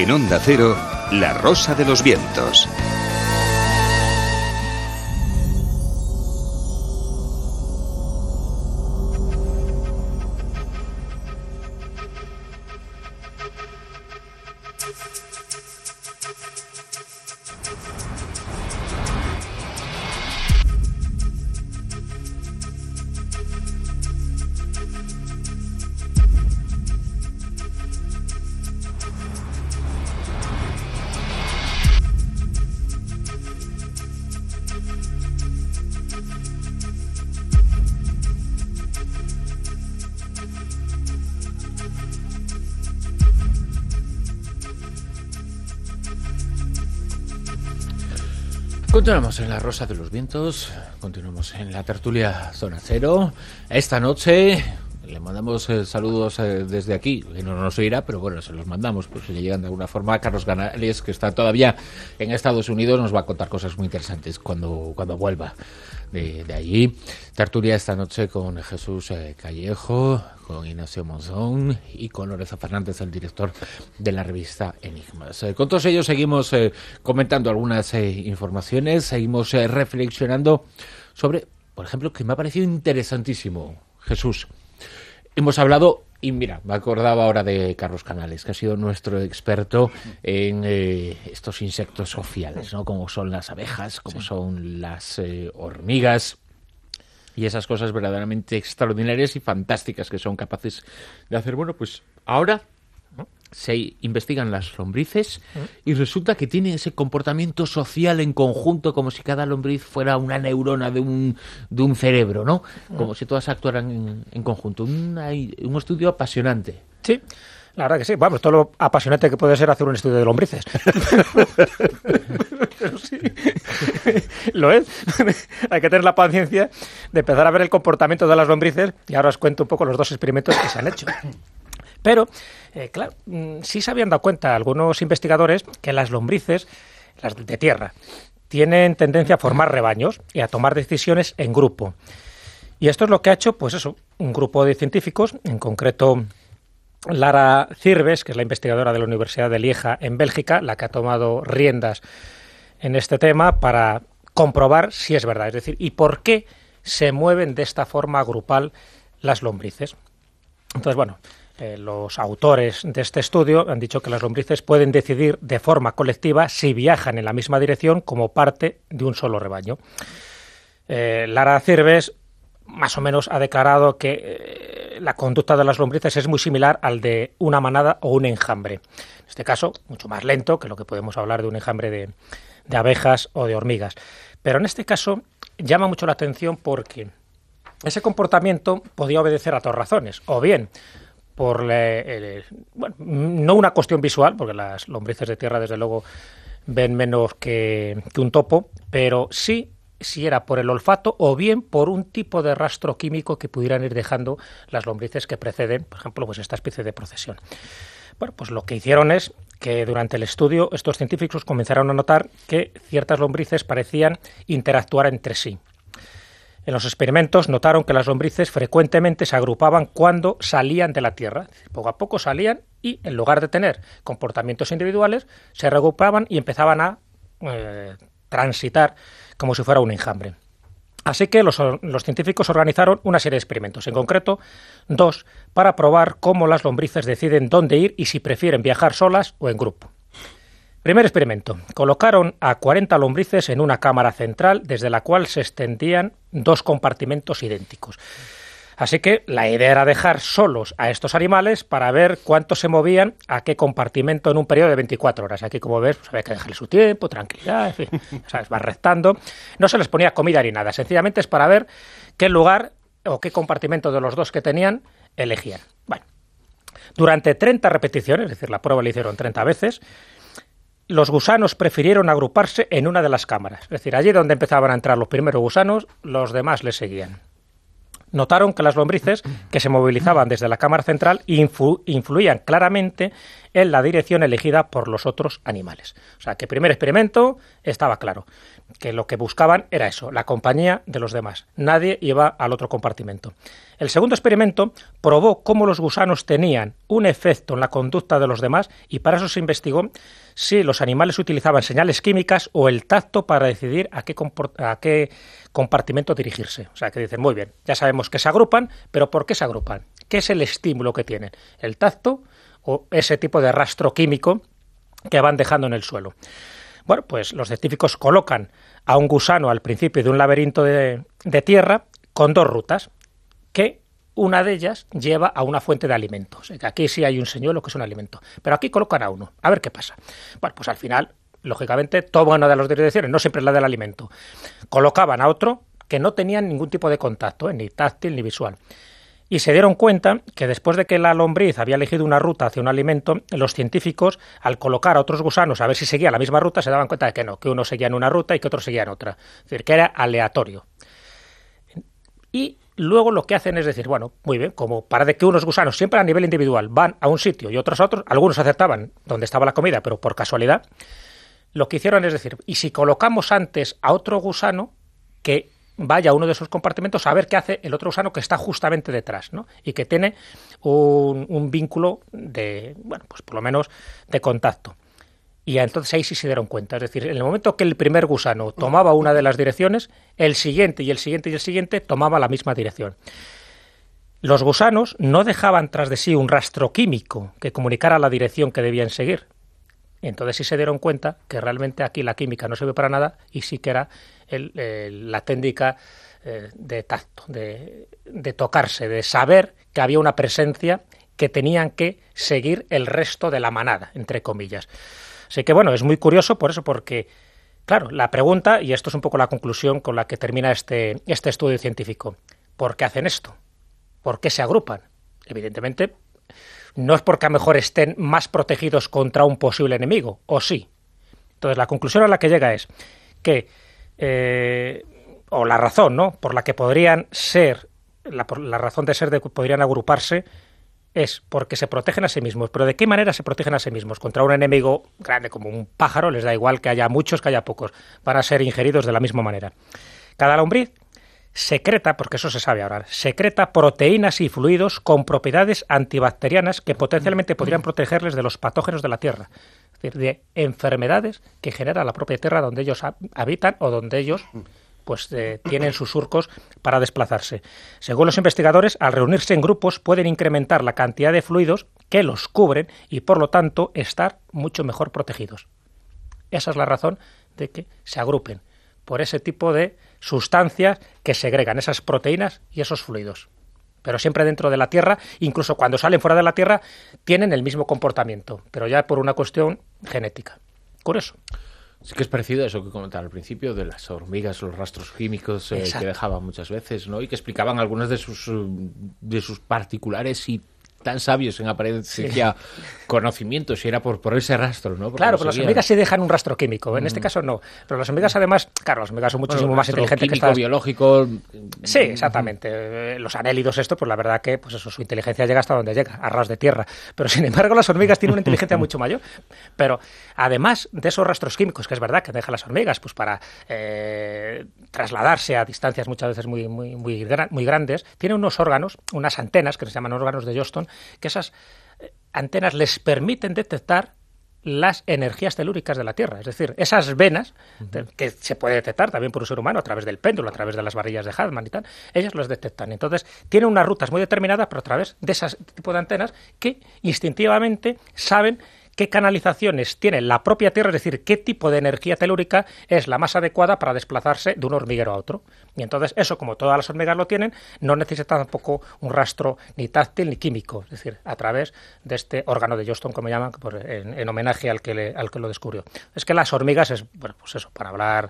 En Onda Cero, La Rosa de los Vientos. Continuamos en la Rosa de los Vientos, continuamos en la tertulia Zona Cero. Esta noche le mandamos eh, saludos eh, desde aquí, que no nos oirá, pero bueno, se los mandamos, pues le llegan de alguna forma. Carlos Ganales, que está todavía en Estados Unidos, nos va a contar cosas muy interesantes cuando, cuando vuelva de, allí. Tertulia esta noche con Jesús eh, Callejo, con Ignacio Monzón y con Lorenzo Fernández, el director de la revista Enigmas. con todos ellos seguimos comentando algunas informaciones, seguimos reflexionando sobre, por ejemplo, que me ha parecido interesantísimo, Jesús, hemos hablado y mira, me acordaba ahora de Carlos Canales, que ha sido nuestro experto en eh, estos insectos sociales, ¿no? Como son las abejas, como son las eh, hormigas y esas cosas verdaderamente extraordinarias y fantásticas que son capaces de hacer. Bueno, pues ahora se investigan las lombrices y resulta que tienen ese comportamiento social en conjunto como si cada lombriz fuera una neurona de un, de un cerebro, ¿no? Como si todas actuaran en, conjunto. Un, un estudio apasionante. Sí. La verdad que sí. Vamos, todo lo apasionante que puede ser hacer un estudio de lombrices. Pero sí, lo es. Hay que tener la paciencia de empezar a ver el comportamiento de las lombrices y ahora os cuento un poco los dos experimentos que se han hecho. Pero, eh, claro, mm, sí se habían dado cuenta algunos investigadores que las lombrices, las de tierra, tienen tendencia a formar rebaños y a tomar decisiones en grupo. Y esto es lo que ha hecho, pues eso, un grupo de científicos, en concreto Lara Cirves, que es la investigadora de la Universidad de Lieja en Bélgica, la que ha tomado riendas en este tema para comprobar si es verdad, es decir, y por qué se mueven de esta forma grupal las lombrices. Entonces, bueno, eh, los autores de este estudio han dicho que las lombrices pueden decidir de forma colectiva si viajan en la misma dirección como parte de un solo rebaño. Eh, Lara Cirves más o menos ha declarado que eh, la conducta de las lombrices es muy similar al de una manada o un enjambre. En este caso, mucho más lento que lo que podemos hablar de un enjambre de, de abejas o de hormigas. Pero en este caso llama mucho la atención porque ese comportamiento podía obedecer a dos razones. O bien por bueno, no una cuestión visual, porque las lombrices de tierra desde luego ven menos que, un topo, pero sí si era por el olfato o bien por un tipo de rastro químico que pudieran ir dejando las lombrices que preceden, por ejemplo, pues esta especie de procesión. Bueno, pues lo que hicieron es que durante el estudio estos científicos comenzaron a notar que ciertas lombrices parecían interactuar entre sí. En los experimentos notaron que las lombrices frecuentemente se agrupaban cuando salían de la Tierra. Poco a poco salían y, en lugar de tener comportamientos individuales, se reagrupaban y empezaban a eh, transitar como si fuera un enjambre. Así que los, los, científicos organizaron una serie de experimentos, en concreto dos, para probar cómo las lombrices deciden dónde ir y si prefieren viajar solas o en grupo. Primer experimento. Colocaron a 40 lombrices en una cámara central desde la cual se extendían dos compartimentos idénticos. Así que la idea era dejar solos a estos animales para ver cuánto se movían a qué compartimento en un periodo de 24 horas. Aquí, como ves, pues había que dejarle su tiempo, tranquilidad, en fin, ¿sabes? va restando. No se les ponía comida ni nada, sencillamente es para ver qué lugar o qué compartimento de los dos que tenían elegían. Bueno, durante 30 repeticiones, es decir, la prueba la hicieron 30 veces, los gusanos prefirieron agruparse en una de las cámaras. Es decir, allí donde empezaban a entrar los primeros gusanos, los demás les seguían. Notaron que las lombrices que se movilizaban desde la cámara central influían claramente en la dirección elegida por los otros animales. O sea, que el primer experimento estaba claro, que lo que buscaban era eso, la compañía de los demás. Nadie iba al otro compartimento. El segundo experimento probó cómo los gusanos tenían un efecto en la conducta de los demás y para eso se investigó si los animales utilizaban señales químicas o el tacto para decidir a qué, a compartimento dirigirse. O sea, que dicen, muy bien, ya sabemos que se agrupan, pero ¿por qué se agrupan? ¿Qué es el estímulo que tienen? ¿El tacto o ese tipo de rastro químico que van dejando en el suelo? Bueno, pues los científicos colocan a un gusano al principio de un laberinto de, de tierra con dos rutas que una de ellas lleva a una fuente de alimentos. Aquí sí hay un señuelo que es un alimento, pero aquí colocan a uno. A ver qué pasa. Bueno, pues al final, lógicamente, toma una de las direcciones, no siempre la del alimento. Colocaban a otro que no tenía ningún tipo de contacto, eh, ni táctil ni visual. Y se dieron cuenta que después de que la lombriz había elegido una ruta hacia un alimento, los científicos, al colocar a otros gusanos a ver si seguía la misma ruta, se daban cuenta de que no, que uno seguía en una ruta y que otro seguía en otra. Es decir, que era aleatorio. Y luego lo que hacen es decir, bueno, muy bien, como para de que unos gusanos siempre a nivel individual van a un sitio y otros a otros, algunos aceptaban donde estaba la comida, pero por casualidad, lo que hicieron es decir, y si colocamos antes a otro gusano que vaya a uno de esos compartimentos a ver qué hace el otro gusano que está justamente detrás, ¿no? Y que tiene un, un vínculo de, bueno, pues por lo menos de contacto. Y entonces ahí sí se dieron cuenta. Es decir, en el momento que el primer gusano tomaba una de las direcciones, el siguiente y el siguiente y el siguiente tomaba la misma dirección. Los gusanos no dejaban tras de sí un rastro químico que comunicara la dirección que debían seguir. entonces sí se dieron cuenta que realmente aquí la química no sirve para nada y sí que era la técnica eh, de tacto, de, de tocarse, de saber que había una presencia que tenían que seguir el resto de la manada, entre comillas. Así que bueno, es muy curioso por eso, porque, claro, la pregunta, y esto es un poco la conclusión con la que termina este, este estudio científico, ¿por qué hacen esto? ¿Por qué se agrupan? Evidentemente, no es porque a mejor estén más protegidos contra un posible enemigo, o sí. Entonces, la conclusión a la que llega es que, eh, o la razón, ¿no? Por la que podrían ser, la, la razón de ser de que podrían agruparse es porque se protegen a sí mismos. Pero ¿de qué manera se protegen a sí mismos? Contra un enemigo grande como un pájaro, les da igual que haya muchos que haya pocos, van a ser ingeridos de la misma manera. Cada lombriz secreta, porque eso se sabe ahora, secreta proteínas y fluidos con propiedades antibacterianas que potencialmente podrían protegerles de los patógenos de la Tierra, es decir, de enfermedades que genera la propia Tierra donde ellos habitan o donde ellos pues eh, tienen sus surcos para desplazarse. Según los investigadores, al reunirse en grupos pueden incrementar la cantidad de fluidos que los cubren y por lo tanto estar mucho mejor protegidos. Esa es la razón de que se agrupen por ese tipo de sustancias que segregan esas proteínas y esos fluidos. Pero siempre dentro de la Tierra, incluso cuando salen fuera de la Tierra, tienen el mismo comportamiento, pero ya por una cuestión genética. Curioso. Sí que es parecido a eso que comentaba al principio de las hormigas, los rastros químicos eh, que dejaban muchas veces, ¿no? Y que explicaban algunas de sus de sus particulares y tan sabios en apariencia conocimientos y era por, por ese rastro, ¿no? claro, pero las hormigas sí dejan un rastro químico, en este mm. caso no. Pero las hormigas además, claro, las hormigas son muchísimo más inteligentes químico, que biológico. Sí, exactamente. Los anélidos esto, pues la verdad que pues eso, su inteligencia llega hasta donde llega, a ras de tierra. Pero sin embargo las hormigas tienen una inteligencia mucho mayor. Pero además de esos rastros químicos, que es verdad que dejan las hormigas pues para eh, trasladarse a distancias muchas veces muy, muy, muy, muy grandes, tienen unos órganos, unas antenas que se llaman órganos de Johnston, que esas eh, antenas les permiten detectar las energías telúricas de la Tierra, es decir, esas venas que se puede detectar también por un ser humano a través del péndulo, a través de las varillas de Hadman y tal, ellas las detectan. Entonces, tienen unas rutas muy determinadas, pero a través de ese tipo de antenas que instintivamente saben qué canalizaciones tiene la propia Tierra, es decir, qué tipo de energía telúrica es la más adecuada para desplazarse de un hormiguero a otro. Y entonces eso, como todas las hormigas lo tienen, no necesita tampoco un rastro ni táctil ni químico, es decir, a través de este órgano de Johnston, como llaman, en, homenaje al que, al que lo descubrió. Es que las hormigas es, bueno, pues eso, para hablar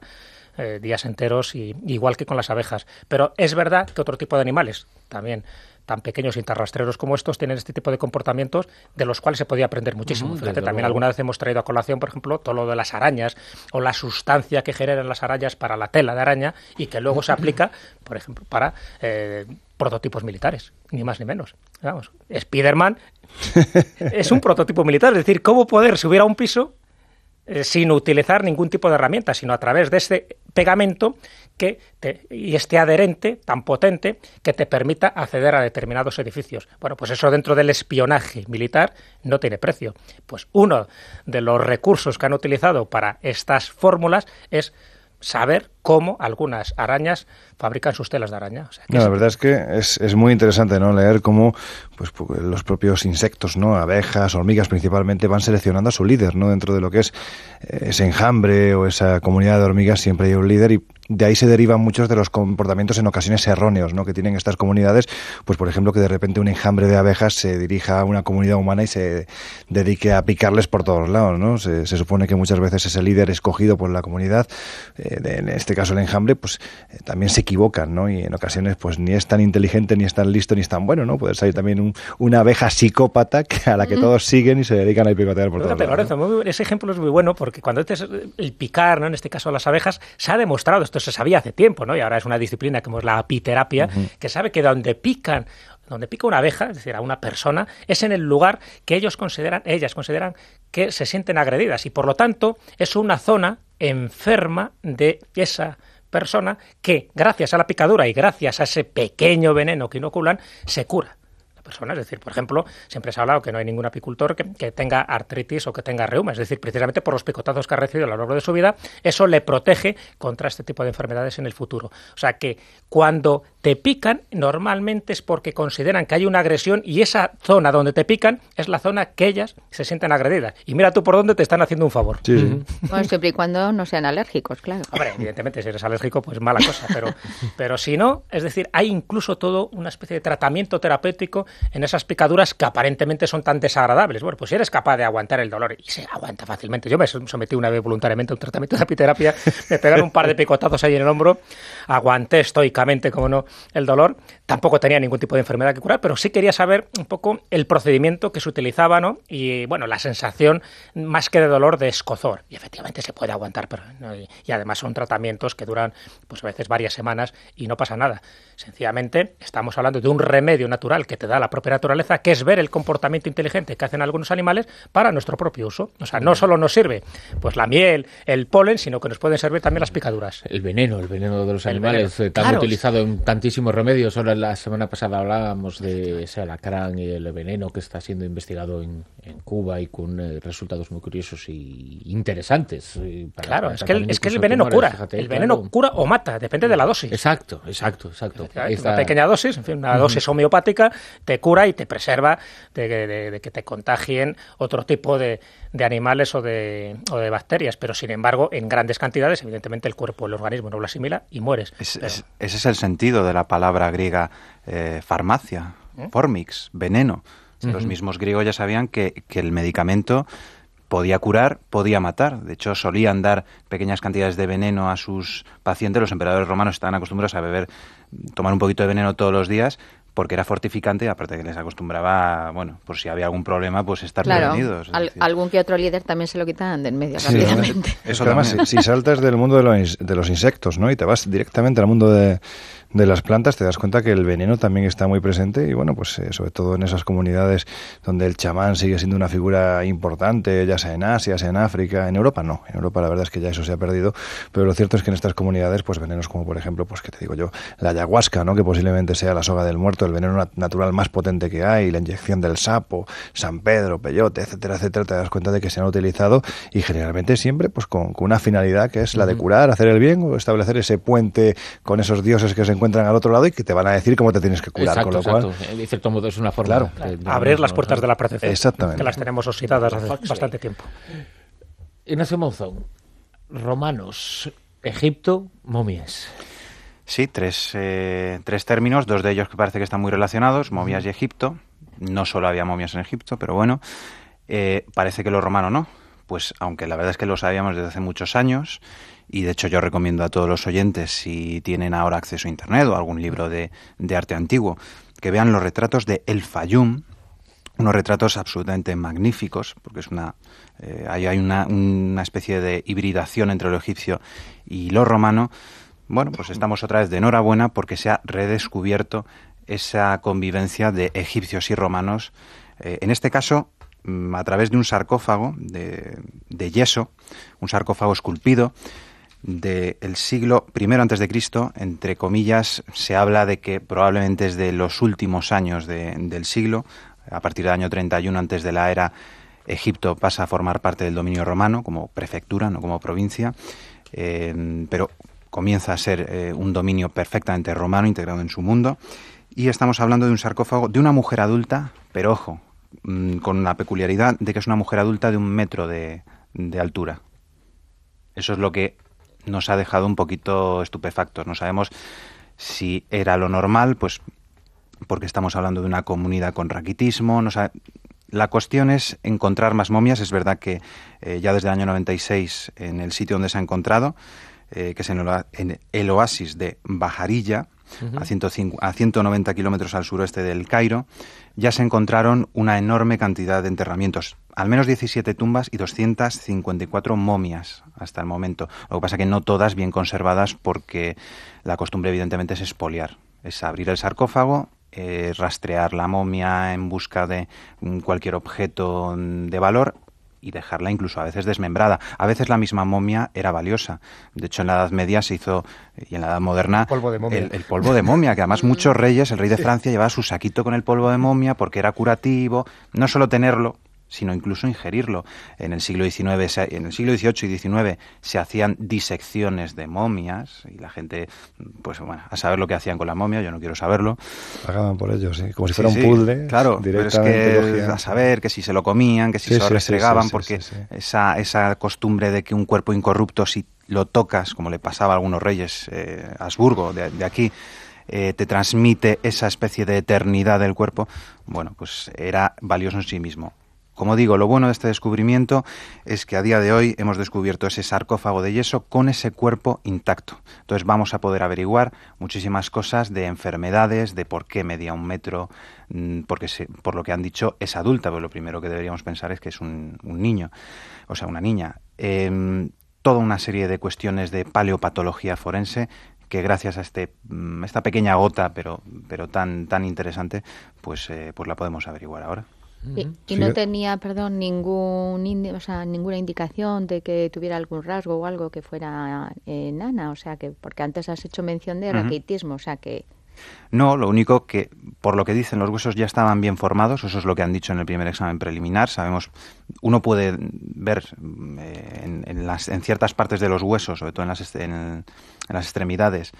eh, días enteros, y, igual que con las abejas. Pero es verdad que otro tipo de animales también tan pequeños y tan rastreros como estos tienen este tipo de comportamientos de los cuales se podía aprender muchísimo. Fíjate, también alguna vez hemos traído a colación, por ejemplo, todo lo de las arañas o la sustancia que generan las arañas para la tela de araña y que luego se aplica, por ejemplo, para eh, prototipos militares, ni más ni menos. Vamos, Spiderman es un prototipo militar, es decir, cómo poder subir a un piso eh, sin utilizar ningún tipo de herramienta, sino a través de este pegamento que y este adherente tan potente que te permita acceder a determinados edificios. Bueno, pues eso dentro del espionaje militar no tiene precio. Pues uno de los recursos que han utilizado para estas fórmulas es saber cómo algunas arañas fabrican sus telas de araña. la verdad es que es, es, muy interesante no leer cómo pues, los propios insectos, no abejas, hormigas principalmente, van seleccionando a su líder no dentro de lo que es eh, ese enjambre o esa comunidad de hormigas siempre hay un líder y de ahí se derivan muchos de los comportamientos en ocasiones erróneos ¿no? que tienen estas comunidades, pues por ejemplo que de repente un enjambre de abejas se dirija a una comunidad humana y se dedique a picarles por todos lados. ¿no? Se, supone que muchas veces ese líder escogido por la comunidad, eh, en este caso el enjambre, pues eh, también se equivocan ¿no? y en ocasiones pues ni es tan inteligente, ni es tan listo, ni es tan bueno. ¿no? Puede salir también una abeja psicópata a la que todos siguen y se dedican a picotear por todos lados. ese ejemplo es muy bueno porque cuando este el picar, ¿no? en este caso a las abejas, se ha demostrado esto se sabía hace tiempo, ¿no? Y ahora es una disciplina como es la apiterapia, que sabe que donde pican donde pica una abeja, es decir, a una persona, es en el lugar que ellos consideran, ellas consideran que se sienten agredidas y por lo tanto es una zona enferma de esa persona que gracias a la picadura y gracias a ese pequeño veneno que inoculan se cura. Es decir, por ejemplo, siempre se ha hablado que no hay ningún apicultor que, tenga artritis o que tenga reuma. Es decir, precisamente por los picotazos que ha recibido a lo largo de su vida, eso le protege contra este tipo de enfermedades en el futuro. O sea que cuando te pican, normalmente es porque consideran que hay una agresión y esa zona donde te pican es la zona que ellas se sienten agredidas. Y mira tú por dónde te están haciendo un favor. Sí, Bueno, siempre y cuando no sean alérgicos, claro. Hombre, evidentemente, si eres alérgico, pues mala cosa. Pero, pero si no, es decir, hay incluso todo una especie de tratamiento terapéutico en esas picaduras que aparentemente son tan desagradables. Bueno, pues si eres capaz de aguantar el dolor, y se aguanta fácilmente. Yo me sometí una vez voluntariamente a un tratamiento de apiterapia, me pegaron un par de picotazos ahí en el hombro, aguanté estoicamente, como no, el dolor. Tampoco tenía ningún tipo de enfermedad que curar, pero sí quería saber un poco el procedimiento que se utilizaba, ¿no? Y bueno, la sensación más que de dolor de escozor. Y efectivamente se puede aguantar, pero y, además son tratamientos que duran, pues a veces varias semanas y no pasa nada. Sencillamente estamos hablando de un remedio natural que te da la propia naturaleza, que es ver el comportamiento inteligente que hacen algunos animales para nuestro propio uso. O sea, no solo nos sirve pues la miel, el polen, sino que nos pueden servir también las picaduras. El veneno, el veneno de los animales, eh, tan utilizado en tantísimos remedios. Ahora la semana pasada hablábamos de ese alacrán y el veneno que está siendo investigado en, Cuba y con eh, resultados muy curiosos y interesantes. Eh, claro, es que, el, es que el veneno cura. el veneno cura o mata, depende de la dosis. Exacto, exacto, exacto. Una pequeña dosis, en fin, una dosis homeopática te cura y te preserva de, que te contagien otro tipo de, animales o de, o de, bacterias. Pero sin embargo, en grandes cantidades, evidentemente el cuerpo, el organismo no lo asimila y mueres. ese es el sentido de la palabra griega eh, farmacia, ¿Eh? formix, veneno. Los mismos griegos ya sabían que, que el medicamento podía curar, podía matar. De hecho, solían dar pequeñas cantidades de veneno a sus pacientes. Los emperadores romanos estaban acostumbrados a beber, tomar un poquito de veneno todos los días porque era fortificante, aparte que les acostumbraba, bueno, por si había algún problema, pues estar prevenidos. algún que otro líder también se lo quitan de en medio rápidamente. Eso además, si, saltas del mundo de los, de los insectos, ¿no? Y te vas directamente al mundo de, de las plantas, te das cuenta que el veneno también está muy presente y bueno, pues eh, sobre todo en esas comunidades donde el chamán sigue siendo una figura importante, ya sea en Asia, sea en África, en Europa no, en Europa la verdad es que ya eso se ha perdido, pero lo cierto es que en estas comunidades pues venenos como por ejemplo, pues que te digo yo, la ayahuasca, ¿no? que posiblemente sea la soga del muerto, el veneno natural más potente que hay, la inyección del sapo, San Pedro, peyote, etcétera, etcétera, te das cuenta de que se han utilizado y generalmente siempre pues con, una finalidad que es la de curar, hacer el bien o establecer ese puente con esos dioses que se encuentran al otro lado y que te van a decir cómo te tienes que curar. con lo cual, de cierto modo es una forma de, abrir las puertas de la protección. Exactamente. Que las tenemos oxidadas hace bastante tiempo. Ignacio Monzón, romanos, Egipto, momias. Sí, tres, eh, tres términos, dos de ellos que parece que están muy relacionados, momias y Egipto. No solo había momias en Egipto, pero bueno, eh, parece que lo romano no. Pues aunque la verdad es que lo sabíamos desde hace muchos años y de hecho yo recomiendo a todos los oyentes, si tienen ahora acceso a Internet o algún libro de, arte antiguo, que vean los retratos de El Fayum, unos retratos absolutamente magníficos, porque es una, eh, hay, una, una, especie de hibridación entre lo egipcio y lo romano. Bueno, pues estamos otra vez de enhorabuena porque se ha redescubierto esa convivencia de egipcios y romanos, eh, en este caso mm, a través de un sarcófago de, de yeso, un sarcófago esculpido del siglo I antes de Cristo, entre comillas, se habla de que probablemente es de los últimos años del siglo, a partir del año 31 antes de la era, Egipto pasa a formar parte del dominio romano como prefectura, no como provincia, eh, pero comienza a ser eh, un dominio perfectamente romano integrado en su mundo. Y estamos hablando de un sarcófago de una mujer adulta, pero ojo, mm, con la peculiaridad de que es una mujer adulta de un metro de, de altura. Eso es lo que nos ha dejado un poquito estupefactos. No sabemos si era lo normal, pues porque estamos hablando de una comunidad con raquitismo. La cuestión es encontrar más momias. Es verdad que eh, ya desde el año 96, en el sitio donde se ha encontrado, eh, que es en el, oasis de Bajarilla, a, 190 kilómetros al suroeste del Cairo, ya se encontraron una enorme cantidad de enterramientos, al menos 17 tumbas y 254 momias hasta el momento. Lo que pasa que no todas bien conservadas porque la costumbre evidentemente es expoliar, es abrir el sarcófago, eh, rastrear la momia en busca de cualquier objeto de valor y dejarla incluso a veces desmembrada. A veces la misma momia era valiosa. De hecho, en la Edad Media se hizo, y en la Edad Moderna, el polvo de momia, el, polvo de momia que además muchos reyes, el rey de Francia llevaba su saquito con el polvo de momia porque era curativo. No solo tenerlo, sino incluso ingerirlo. En el siglo XIX, en el siglo XVIII y XIX se hacían disecciones de momias y la gente, pues bueno, a saber lo que hacían con la momia, yo no quiero saberlo. Pagaban por ello, sí, como si fuera un puzzle. Claro, pero es que a saber que si se lo comían, que si se lo restregaban, porque esa, esa costumbre de que un cuerpo incorrupto, si lo tocas, como le pasaba a algunos reyes, eh, Habsburgo, de, de aquí, eh, te transmite esa especie de eternidad del cuerpo, bueno, pues era valioso en sí mismo. Como digo, lo bueno de este descubrimiento es que a día de hoy hemos descubierto ese sarcófago de yeso con ese cuerpo intacto. Entonces vamos a poder averiguar muchísimas cosas de enfermedades, de por qué medía un metro, mm, porque por lo que han dicho es adulta, pero lo primero que deberíamos pensar es que es un, niño, o sea, una niña. Em, toda una serie de cuestiones de paleopatología forense que gracias a este, mm, esta pequeña gota, pero, pero tan, tan interesante, pues, eh, pues la podemos averiguar ahora. Y, no tenía, perdón, ningún o sea, ninguna indicación de que tuviera algún rasgo o algo que fuera enana, eh, o sea, que porque antes has hecho mención de raquitismo, o sea, que no, lo único que, por lo que dicen, los huesos ya estaban bien formados, eso es lo que han dicho en el primer examen preliminar. Sabemos, uno puede ver eh, en, las, en, ciertas partes de los huesos, sobre todo en las, en las extremidades,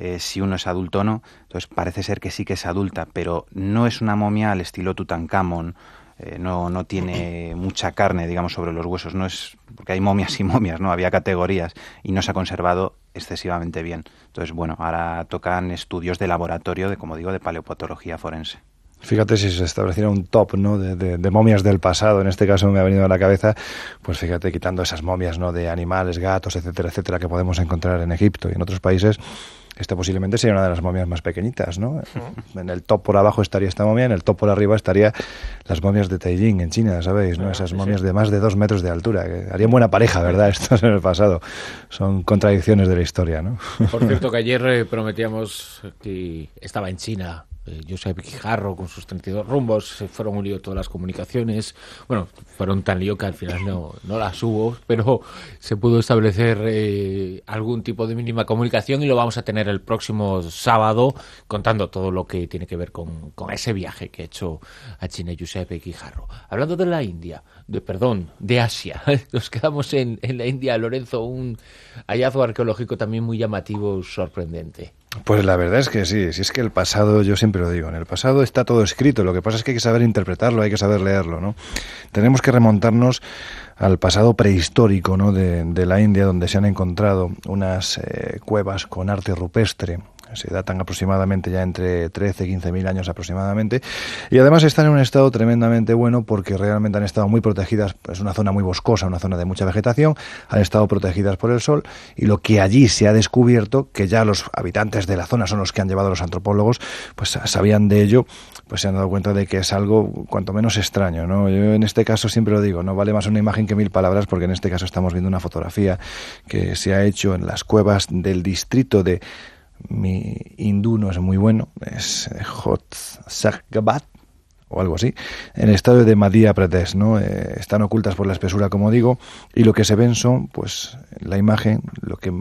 eh, si uno es adulto o no. Entonces parece ser que sí que es adulta, pero no es una momia al estilo Tutankamón. Eh, no, no tiene mucha carne, digamos, sobre los huesos. No es porque hay momias y momias, ¿no? Había categorías y no se ha conservado excesivamente bien. Entonces, bueno, ahora tocan estudios de laboratorio, de como digo, de paleopatología forense. Fíjate si se estableciera un top ¿no? De, de, momias del pasado, en este caso me ha venido a la cabeza, pues fíjate, quitando esas momias ¿no? de animales, gatos, etcétera, etcétera, que podemos encontrar en Egipto y en otros países, esta posiblemente sería una de las momias más pequeñitas, ¿no? En el top por abajo estaría esta momia, en el top por arriba estaría las momias de Taiying en China, ¿sabéis? ¿no? Esas momias de más de dos metros de altura. Que harían buena pareja, ¿verdad? Estos en el pasado. Son contradicciones de la historia, ¿no? Por cierto, que ayer eh, prometíamos que estaba en China eh, Josep Quijarro con sus 32 rumbos, se fueron un lío todas las comunicaciones, bueno, fueron tan lío que al final no, no las hubo, pero se pudo establecer eh, algún tipo de mínima comunicación y lo vamos a tener el próximo sábado contando todo lo que tiene que ver con, con ese viaje que ha hecho a China Josep Quijarro. Hablando de la India, de perdón, de Asia, nos quedamos en, en la India, Lorenzo, un hallazgo arqueológico también muy llamativo, sorprendente. Pues la verdad es que sí, si es que el pasado, yo siempre lo digo, en el pasado está todo escrito, lo que pasa es que hay que saber interpretarlo, hay que saber leerlo, ¿no? Tenemos que remontarnos al pasado prehistórico, ¿no? De, la India, donde se han encontrado unas eh, cuevas con arte rupestre, se datan aproximadamente ya entre 13 y 15 mil años aproximadamente, y además están en un estado tremendamente bueno porque realmente han estado muy protegidas, es una zona muy boscosa, una zona de mucha vegetación, han estado protegidas por el sol, y lo que allí se ha descubierto, que ya los habitantes de la zona son los que han llevado a los antropólogos, pues sabían de ello, pues se han dado cuenta de que es algo cuanto menos extraño, ¿no? Yo en este caso siempre lo digo, no vale más una imagen que mil palabras, porque en este caso estamos viendo una fotografía que se ha hecho en las cuevas del distrito de mi hindú no es muy bueno, es Hotsagabat o algo así, en el estado de Madhya Pradesh, ¿no? Eh, están ocultas por la espesura, como digo, y lo que se ven son, pues, la imagen, lo que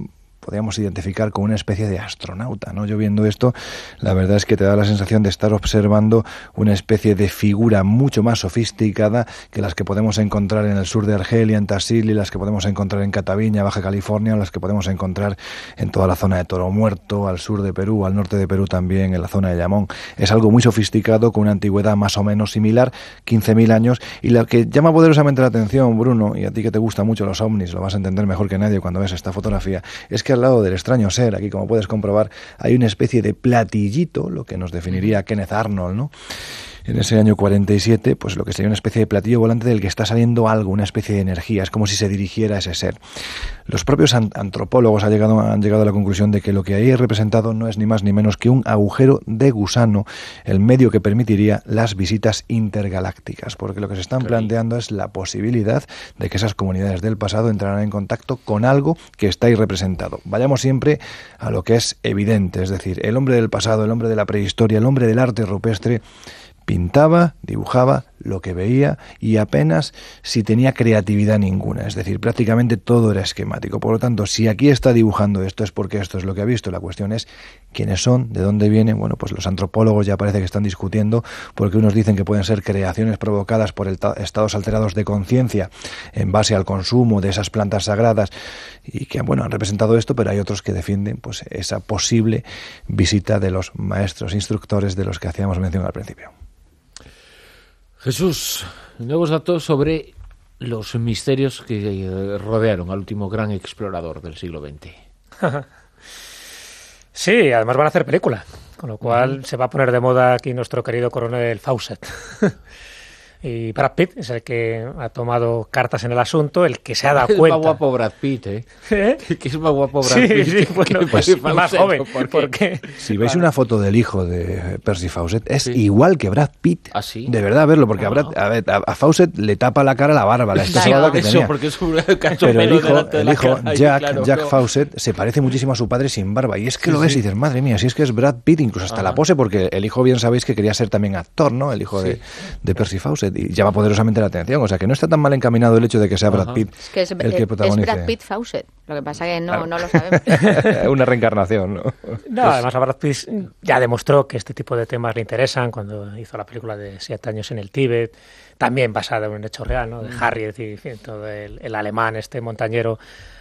podríamos identificar como una especie de astronauta, ¿no? Yo viendo esto, la verdad es que te da la sensación de estar observando una especie de figura mucho más sofisticada que las que podemos encontrar en el sur de Argelia, en Tassili, las que podemos encontrar en Cataviña, Baja California, las que podemos encontrar en toda la zona de Toro Muerto, al sur de Perú, al norte de Perú también, en la zona de Llamón. Es algo muy sofisticado, con una antigüedad más o menos similar, 15.000 años, y lo que llama poderosamente la atención, Bruno, y a ti que te gustan mucho los ovnis, lo vas a entender mejor que nadie cuando ves esta fotografía, es que al lado del extraño ser, aquí como puedes comprobar, hay una especie de platillito, lo que nos definiría Kenneth Arnold, ¿no? En ese año 47, pues lo que sería una especie de platillo volante del que está saliendo algo, una especie de energía, es como si se dirigiera a ese ser. Los propios antropólogos han llegado, han llegado a la conclusión de que lo que ahí es representado no es ni más ni menos que un agujero de gusano, el medio que permitiría las visitas intergalácticas, porque lo que se están planteando es la posibilidad de que esas comunidades del pasado entrarán en contacto con algo que está ahí representado. Vayamos siempre a lo que es evidente, es decir, el hombre del pasado, el hombre de la prehistoria, el hombre del arte rupestre, Pintaba, dibujaba lo que veía y apenas si tenía creatividad ninguna, es decir, prácticamente todo era esquemático. Por lo tanto, si aquí está dibujando esto es porque esto es lo que ha visto. La cuestión es quiénes son, de dónde vienen. Bueno, pues los antropólogos ya parece que están discutiendo porque unos dicen que pueden ser creaciones provocadas por estados alterados de conciencia en base al consumo de esas plantas sagradas y que bueno, han representado esto, pero hay otros que defienden pues esa posible visita de los maestros instructores de los que hacíamos mención al principio. Jesús, nuevos datos sobre los misterios que eh, rodearon al último gran explorador del siglo XX. sí, además van a hacer película, con lo cual se va a poner de moda aquí nuestro querido coronel Fawcett. Y Brad Pitt es el que ha tomado cartas en el asunto, el que se ha dado cuenta. Es más guapo Brad Pitt, ¿eh? ¿Eh? Que es más guapo Brad Pitt. Sí, bueno, pues, más joven. ¿por qué? Si veis una foto del hijo de Percy Fawcett, es igual que Brad Pitt. ¿Ah, sí? De verdad, verlo, porque a, Brad, a, a, Fawcett le tapa la cara la barba, la claro, que tenía. porque es un Pero el hijo, el hijo Jack, Jack Fawcett, se parece muchísimo a su padre sin barba. Y es que lo ves y dices, madre mía, si es que es Brad Pitt, incluso hasta la pose, porque el hijo, bien sabéis que quería ser también actor, ¿no? El hijo de, de Percy Fawcett. Y llama poderosamente la atención. O sea, que no está tan mal encaminado el hecho de que sea Brad Pitt es que es, el que protagonice. Es Brad Pitt Fawcett. Lo que pasa es que no, no lo sabemos. Una reencarnación, ¿no? No, además a Brad Pitt ya demostró que este tipo de temas le interesan cuando hizo la película de Siete años en el Tíbet, también basada en un hecho real, ¿no? De mm. Harry, y todo el, el alemán, este montañero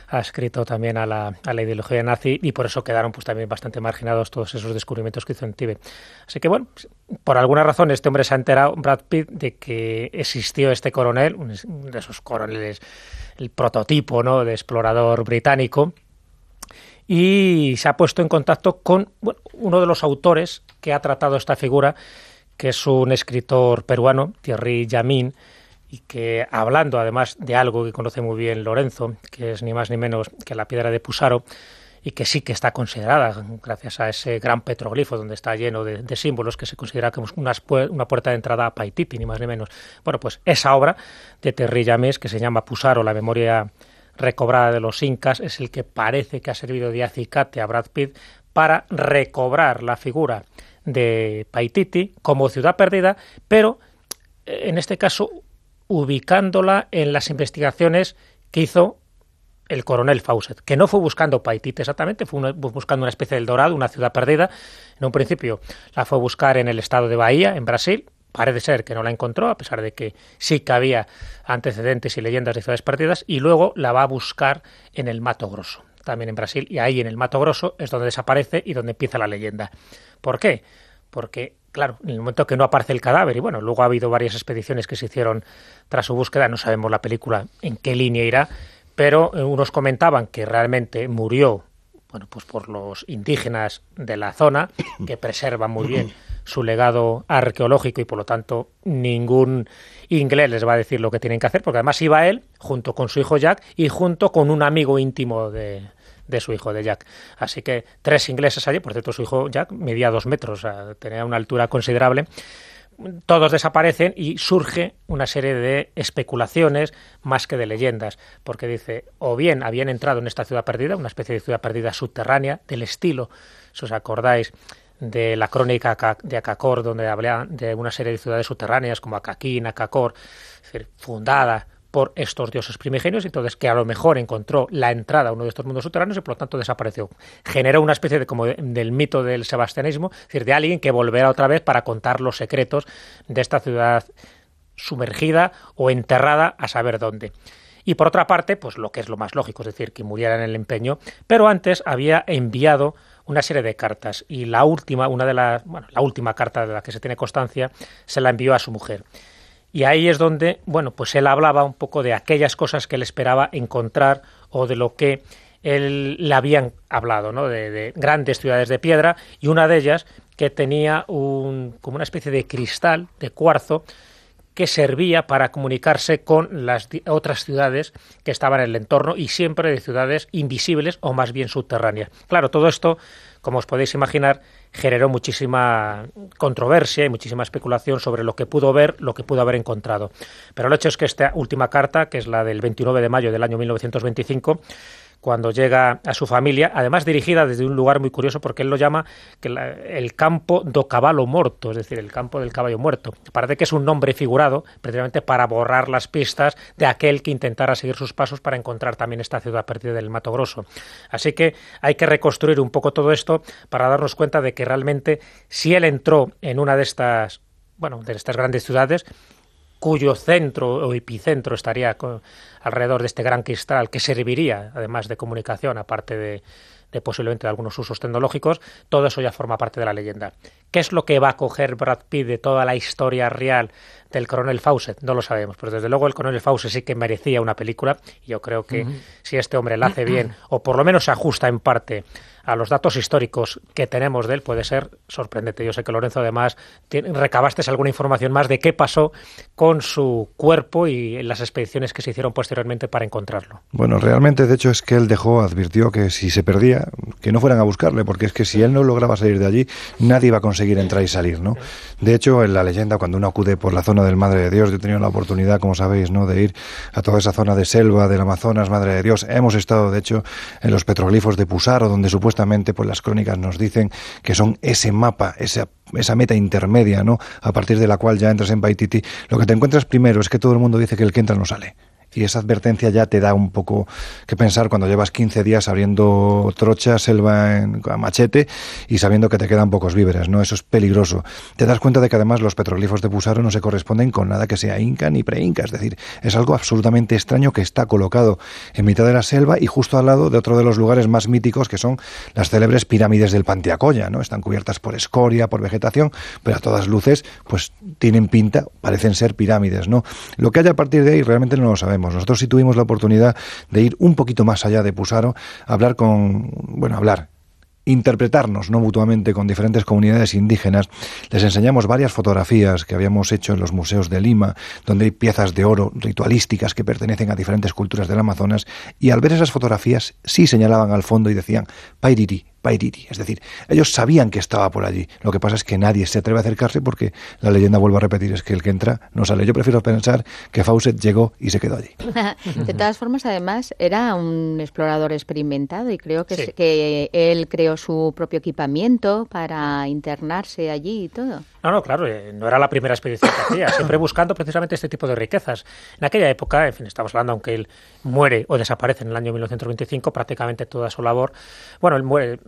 ha escrito también a la, a la, ideología nazi y por eso quedaron pues también bastante marginados todos esos descubrimientos que hizo en Tíbet. Así que bueno, por alguna razón este hombre se ha enterado, Brad Pitt, de que existió este coronel, uno de esos coroneles, el prototipo ¿no? de explorador británico, y se ha puesto en contacto con uno de los autores que ha tratado esta figura, que es un escritor peruano, Thierry Yamin, y que hablando además de algo que conoce muy bien Lorenzo, que es ni más ni menos que la piedra de Pusaro, y que sí que está considerada, gracias a ese gran petroglifo donde está lleno de, símbolos, que se considera como una, una, puerta de entrada a Paititi, ni más ni menos. Bueno, pues esa obra de Terry James, que se llama Pusaro, la memoria recobrada de los incas, es el que parece que ha servido de acicate a Brad Pitt para recobrar la figura de Paititi como ciudad perdida, pero eh, en este caso ubicándola en las investigaciones que hizo el coronel Fawcett, que no fue buscando Paitite exactamente, fue buscando una especie del Dorado, una ciudad perdida. En un principio la fue a buscar en el estado de Bahía, en Brasil. Parece ser que no la encontró, a pesar de que sí que había antecedentes y leyendas de ciudades perdidas, y luego la va a buscar en el Mato Grosso, también en Brasil, y ahí en el Mato Grosso es donde desaparece y donde empieza la leyenda. ¿Por qué? Porque claro, en el momento que no aparece el cadáver, y bueno, luego ha habido varias expediciones que se hicieron tras su búsqueda, no sabemos la película en qué línea irá, pero eh, unos comentaban que realmente murió bueno, pues por los indígenas de la zona, que preservan muy bien su legado arqueológico y por lo tanto ningún inglés les va a decir lo que tienen que hacer, porque además iba él junto con su hijo Jack y junto con un amigo íntimo de, de su hijo, de Jack. Así que tres ingleses allí, por cierto, su hijo Jack medía dos metros, tenía una altura considerable todos desaparecen y surge una serie de especulaciones más que de leyendas, porque dice, o bien habían entrado en esta ciudad perdida, una especie de ciudad perdida subterránea, del estilo, si os acordáis, de la crónica de Acacor, donde habla de una serie de ciudades subterráneas como Acaquín, Acacor, es decir, fundada por estos dioses primigenios, entonces que a lo mejor encontró la entrada a uno de estos mundos subterráneos y por lo tanto desapareció. Generó una especie de como del mito del sebastianismo, es decir, de alguien que volverá otra vez para contar los secretos de esta ciudad sumergida o enterrada a saber dónde. Y por otra parte, pues lo que es lo más lógico, es decir, que muriera en el empeño, pero antes había enviado una serie de cartas y la última, una de las, bueno, la última carta de la que se tiene constancia, se la envió a su mujer. Y ahí es donde, bueno, pues él hablaba un poco de aquellas cosas que él esperaba encontrar o de lo que él le habían hablado, ¿no? De, grandes ciudades de piedra y una de ellas que tenía como una especie de cristal, de cuarzo, que servía para comunicarse con las otras ciudades que estaban en el entorno y siempre de ciudades invisibles o más bien subterráneas. Claro, todo esto, como os podéis imaginar, generó muchísima controversia y muchísima especulación sobre lo que pudo ver, lo que pudo haber encontrado. Pero el hecho es que esta última carta, que es la del 29 de mayo del año 1925, cuando llega a su familia, además dirigida desde un lugar muy curioso porque él lo llama que el campo do caballo morto, es decir, el campo del caballo muerto. Parece que es un nombre figurado precisamente para borrar las pistas de aquel que intentara seguir sus pasos para encontrar también esta ciudad perdida del Mato Grosso. Así que hay que reconstruir un poco todo esto para darnos cuenta de que realmente si él entró en una de estas bueno, de estas grandes ciudades, cuyo centro o epicentro estaría alrededor de este gran cristal que serviría además de comunicación, aparte de, de, posiblemente de algunos usos tecnológicos, todo eso ya forma parte de la leyenda. ¿Qué es lo que va a coger Brad Pitt de toda la historia real del coronel Fawcett? No lo sabemos, pero desde luego el coronel Fawcett sí que merecía una película y yo creo que si este hombre la hace bien o por lo menos se ajusta en parte a los datos históricos que tenemos de él puede ser sorprendente. Yo sé que Lorenzo además recabaste alguna información más de qué pasó con su cuerpo y las expediciones que se hicieron posteriormente para encontrarlo. Bueno, realmente de hecho es que él dejó, advirtió que si se perdía, que no fueran a buscarle, porque es que si él no lograba salir de allí, nadie iba a conseguir entrar y salir, ¿no? De hecho, en la leyenda, cuando uno acude por la zona del Madre de Dios, yo he tenido la oportunidad, como sabéis, ¿no?, de ir a toda esa zona de selva del Amazonas, Madre de Dios. Hemos estado, de hecho, en los petroglifos de Pusaro, donde supuestamente justamente pues las crónicas nos dicen que son ese mapa, esa, esa meta intermedia, ¿no? A partir de la cual ya entras en Paititi. Lo que te encuentras primero es que todo el mundo dice que el que entra no sale y esa advertencia ya te da un poco que pensar cuando llevas 15 días abriendo trocha, selva en, a machete y sabiendo que te quedan pocos víveres, ¿no? Eso es peligroso. Te das cuenta de que además los petroglifos de Pusaro no se corresponden con nada que sea inca ni pre-inca, es decir, es algo absolutamente extraño que está colocado en mitad de la selva y justo al lado de otro de los lugares más míticos que son las célebres pirámides del Pantiacoya, ¿no? Están cubiertas por escoria, por vegetación, pero a todas luces pues tienen pinta, parecen ser pirámides, ¿no? Lo que haya a partir de ahí realmente no lo sabemos nosotros sí tuvimos la oportunidad de ir un poquito más allá de Pusaro, hablar con, bueno, hablar, interpretarnos no mutuamente con diferentes comunidades indígenas. Les enseñamos varias fotografías que habíamos hecho en los museos de Lima, donde hay piezas de oro ritualísticas que pertenecen a diferentes culturas del Amazonas, y al ver esas fotografías sí señalaban al fondo y decían Pairiri, es decir, ellos sabían que estaba por allí. Lo que pasa es que nadie se atreve a acercarse porque la leyenda, vuelvo a repetir, es que el que entra no sale. Yo prefiero pensar que Fawcett llegó y se quedó allí. de todas formas, además, era un explorador experimentado y creo que, que él creó su propio equipamiento para internarse allí y todo. No, no, claro, eh, no era la primera expedición que hacía, siempre buscando precisamente este tipo de riquezas. En aquella época, en fin, estamos hablando, aunque él muere o desaparece en el año 1925, prácticamente toda su labor, bueno, él muere,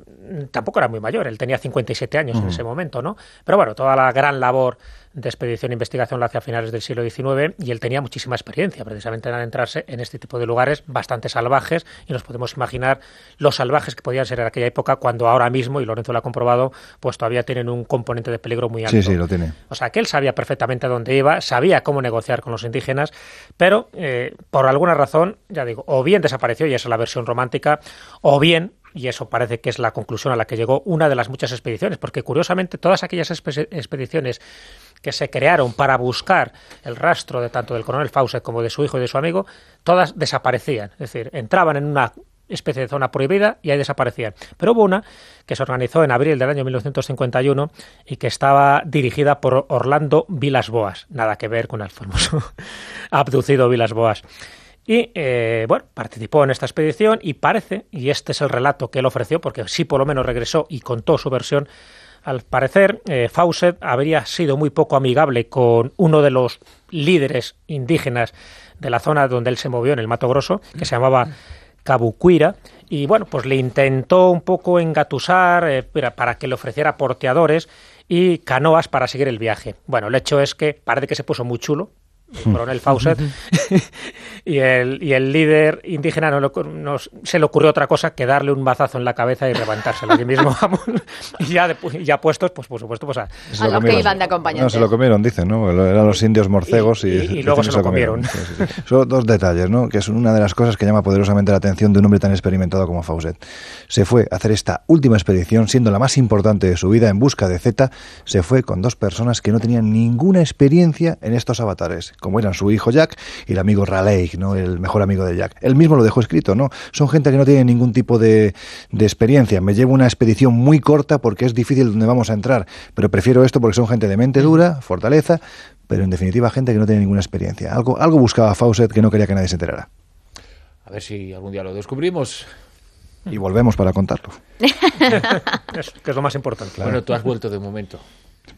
tampoco era muy mayor, él tenía 57 años en ese momento, ¿no? Pero bueno, toda la gran labor de expedición e investigación la hace a finales del siglo XIX y él tenía muchísima experiencia precisamente en adentrarse en este tipo de lugares bastante salvajes y nos podemos imaginar los salvajes que podían ser en aquella época cuando ahora mismo, y Lorenzo lo ha comprobado, pues todavía tienen un componente de peligro muy alto. Sí, sí, lo tiene. O sea, que él sabía perfectamente a dónde iba, sabía cómo negociar con los indígenas, pero eh, por alguna razón, ya digo, o bien desapareció y esa es la versión romántica, o bien y eso parece que es la conclusión a la que llegó una de las muchas expediciones, porque curiosamente todas aquellas expediciones que se crearon para buscar el rastro de tanto del coronel Fawcett como de su hijo y de su amigo, todas desaparecían. Es decir, entraban en una especie de zona prohibida y ahí desaparecían. Pero hubo una que se organizó en abril del año 1951 y que estaba dirigida por Orlando Vilas Boas. Nada que ver con el famoso abducido Vilas Boas. Y eh, bueno, participó en esta expedición y parece, y este es el relato que él ofreció, porque sí por lo menos regresó y contó su versión, al parecer, eh, Fawcett habría sido muy poco amigable con uno de los líderes indígenas de la zona donde él se movió, en el Mato Grosso, que se llamaba Cabuquira, y bueno, pues le intentó un poco engatusar eh, para que le ofreciera porteadores y canoas para seguir el viaje. Bueno, el hecho es que parece que se puso muy chulo, el coronel Fawcett, y, el, y el líder indígena no, se le ocurrió otra cosa que darle un mazazo en la cabeza y levantárselo allí mismo. y ya, ya puestos, pues por supuesto, pues a, a los que iban de acompañantes. No, se lo comieron, dicen, ¿no? Eran los indios morcegos y, y, luego se, lo comieron. Son dos detalles, ¿no? Que es una de las cosas que llama poderosamente la atención de un hombre tan experimentado como Fawcett. Se fue a hacer esta última expedición, siendo la más importante de su vida en busca de Z, se fue con dos personas que no tenían ninguna experiencia en estos avatares como eran su hijo Jack y el amigo Raleigh, ¿no? el mejor amigo de Jack. Él mismo lo dejó escrito, ¿no? Son gente que no tiene ningún tipo de, de experiencia. Me llevo una expedición muy corta porque es difícil donde vamos a entrar, pero prefiero esto porque son gente de mente dura, fortaleza, pero en definitiva gente que no tiene ninguna experiencia. Algo, algo buscaba Fawcett que no quería que nadie se enterara. A ver si algún día lo descubrimos. Y volvemos para contarlo. que es lo más importante. Bueno, tú has vuelto de momento.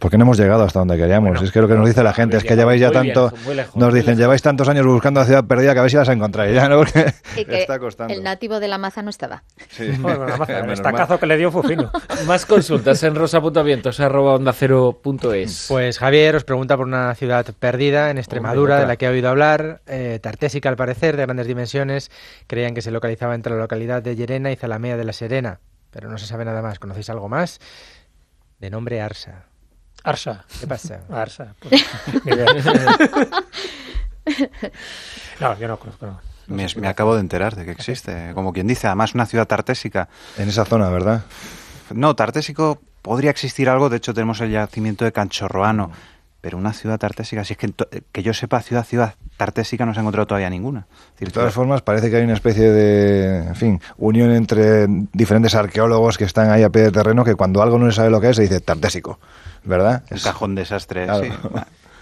Porque no hemos llegado hasta donde queríamos. es que lo que nos dice la gente es que lleváis ya tanto. nos dicen, lleváis tantos años buscando la ciudad perdida que a ver si vas a encontrar ya, ¿no? Porque está costando. El nativo de la maza no estaba. Sí. Bueno, la maza, el estacazo que le dio fue fino. Más consultas en rosa.vientos arroba onda cero punto es. Pues Javier os pregunta por una ciudad perdida en Extremadura, de la que ha oído hablar, eh, tartésica al parecer, de grandes dimensiones. Creían que se localizaba entre la localidad de Llerena y Zalamea de la Serena, pero no se sabe nada más. ¿Conocéis algo más? De nombre Arsa. Arsa. ¿Qué pasa? Arsa. Pues, no, yo no conozco. me, acabo de enterar de que existe. Como quien dice, además una ciudad tartésica. En esa zona, ¿verdad? No, tartésico podría existir algo. De hecho, tenemos el yacimiento de Canchorroano. Pero una ciudad tartésica, si es que, que yo sepa, ciudad, ciudad tartésica no se ha encontrado todavía ninguna. de todas formas, parece que hay una especie de, en fin, unión entre diferentes arqueólogos que están ahí a pie de terreno que cuando algo no se sabe lo que es, se dice tartésico. ¿verdad? Un cajón desastre,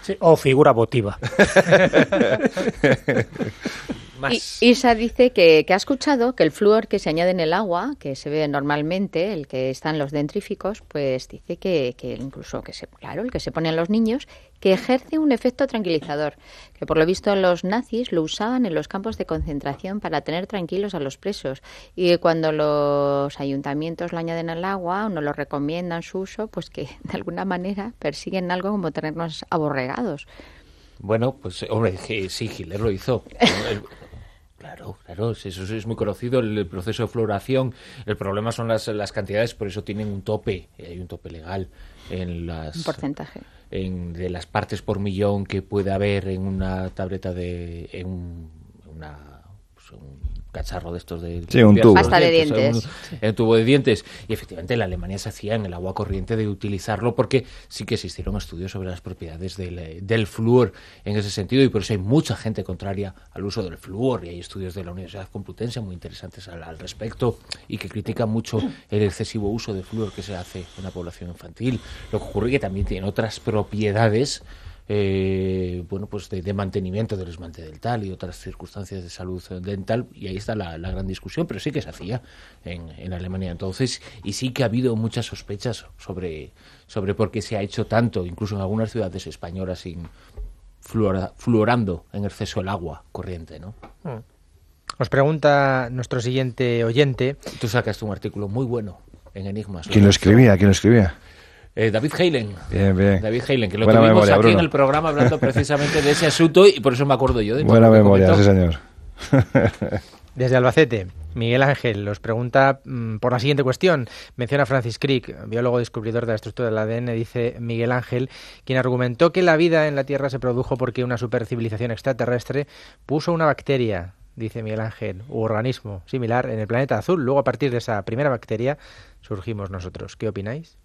sí. O figura votiva. Isa dice que, ha escuchado que el flúor que se añade en el agua, que se ve normalmente, el que está en los dentríficos, pues dice que, que incluso que se, claro, el que se pone en los niños, que ejerce un efecto tranquilizador, que por lo visto los nazis lo usaban en los campos de concentración para tener tranquilos a los presos y cuando los ayuntamientos lo añaden al agua o no lo recomiendan su uso, pues que de alguna manera persiguen algo como tenernos aborregados. Bueno, pues hombre, sí, Hitler lo hizo. Claro, claro, eso es muy conocido, el proceso de floración. El problema son las, las cantidades, por eso tienen un tope, hay un tope legal en las... Un porcentaje. En, de las partes por millón que puede haber en una tableta de... En una, pues, cacharro de estos de, un tubo. Pasta de dientes. Un, tubo de dientes. Y efectivamente en la Alemania se hacía en el agua corriente de utilizarlo porque sí que existieron estudios sobre las propiedades del, del flúor en ese sentido y por eso hay mucha gente contraria al uso del flúor y hay estudios de la Universidad Complutense muy interesantes al, respecto y que critican mucho el excesivo uso de flúor que se hace en la población infantil. Lo que ocurre que también tiene otras propiedades eh, bueno, pues de, mantenimiento del esmalte dental y otras circunstancias de salud dental, y ahí está la, gran discusión, pero sí que se hacía en, en, Alemania entonces, y sí que ha habido muchas sospechas sobre, sobre por qué se ha hecho tanto, incluso en algunas ciudades españolas, sin fluorando en exceso el agua corriente, ¿no? Mm. Nos pregunta nuestro siguiente oyente. Tú sacaste un artículo muy bueno en Enigmas. ¿Quién lo escribía? ¿Quién lo escribía? Eh, David Heilen. Bien, bien. David Heilen, que lo tuvimos aquí en el programa hablando precisamente de ese asunto y por eso me acuerdo yo de Buena memoria, sí, señor. Desde Albacete, Miguel Ángel nos pregunta mm, por la siguiente cuestión. Menciona Francis Crick, biólogo descubridor de la estructura del ADN, dice Miguel Ángel, quien argumentó que la vida en la Tierra se produjo porque una supercivilización extraterrestre puso una bacteria dice Miguel Ángel, u organismo similar en el planeta azul. Luego, a partir de esa primera bacteria, surgimos nosotros. ¿Qué opináis?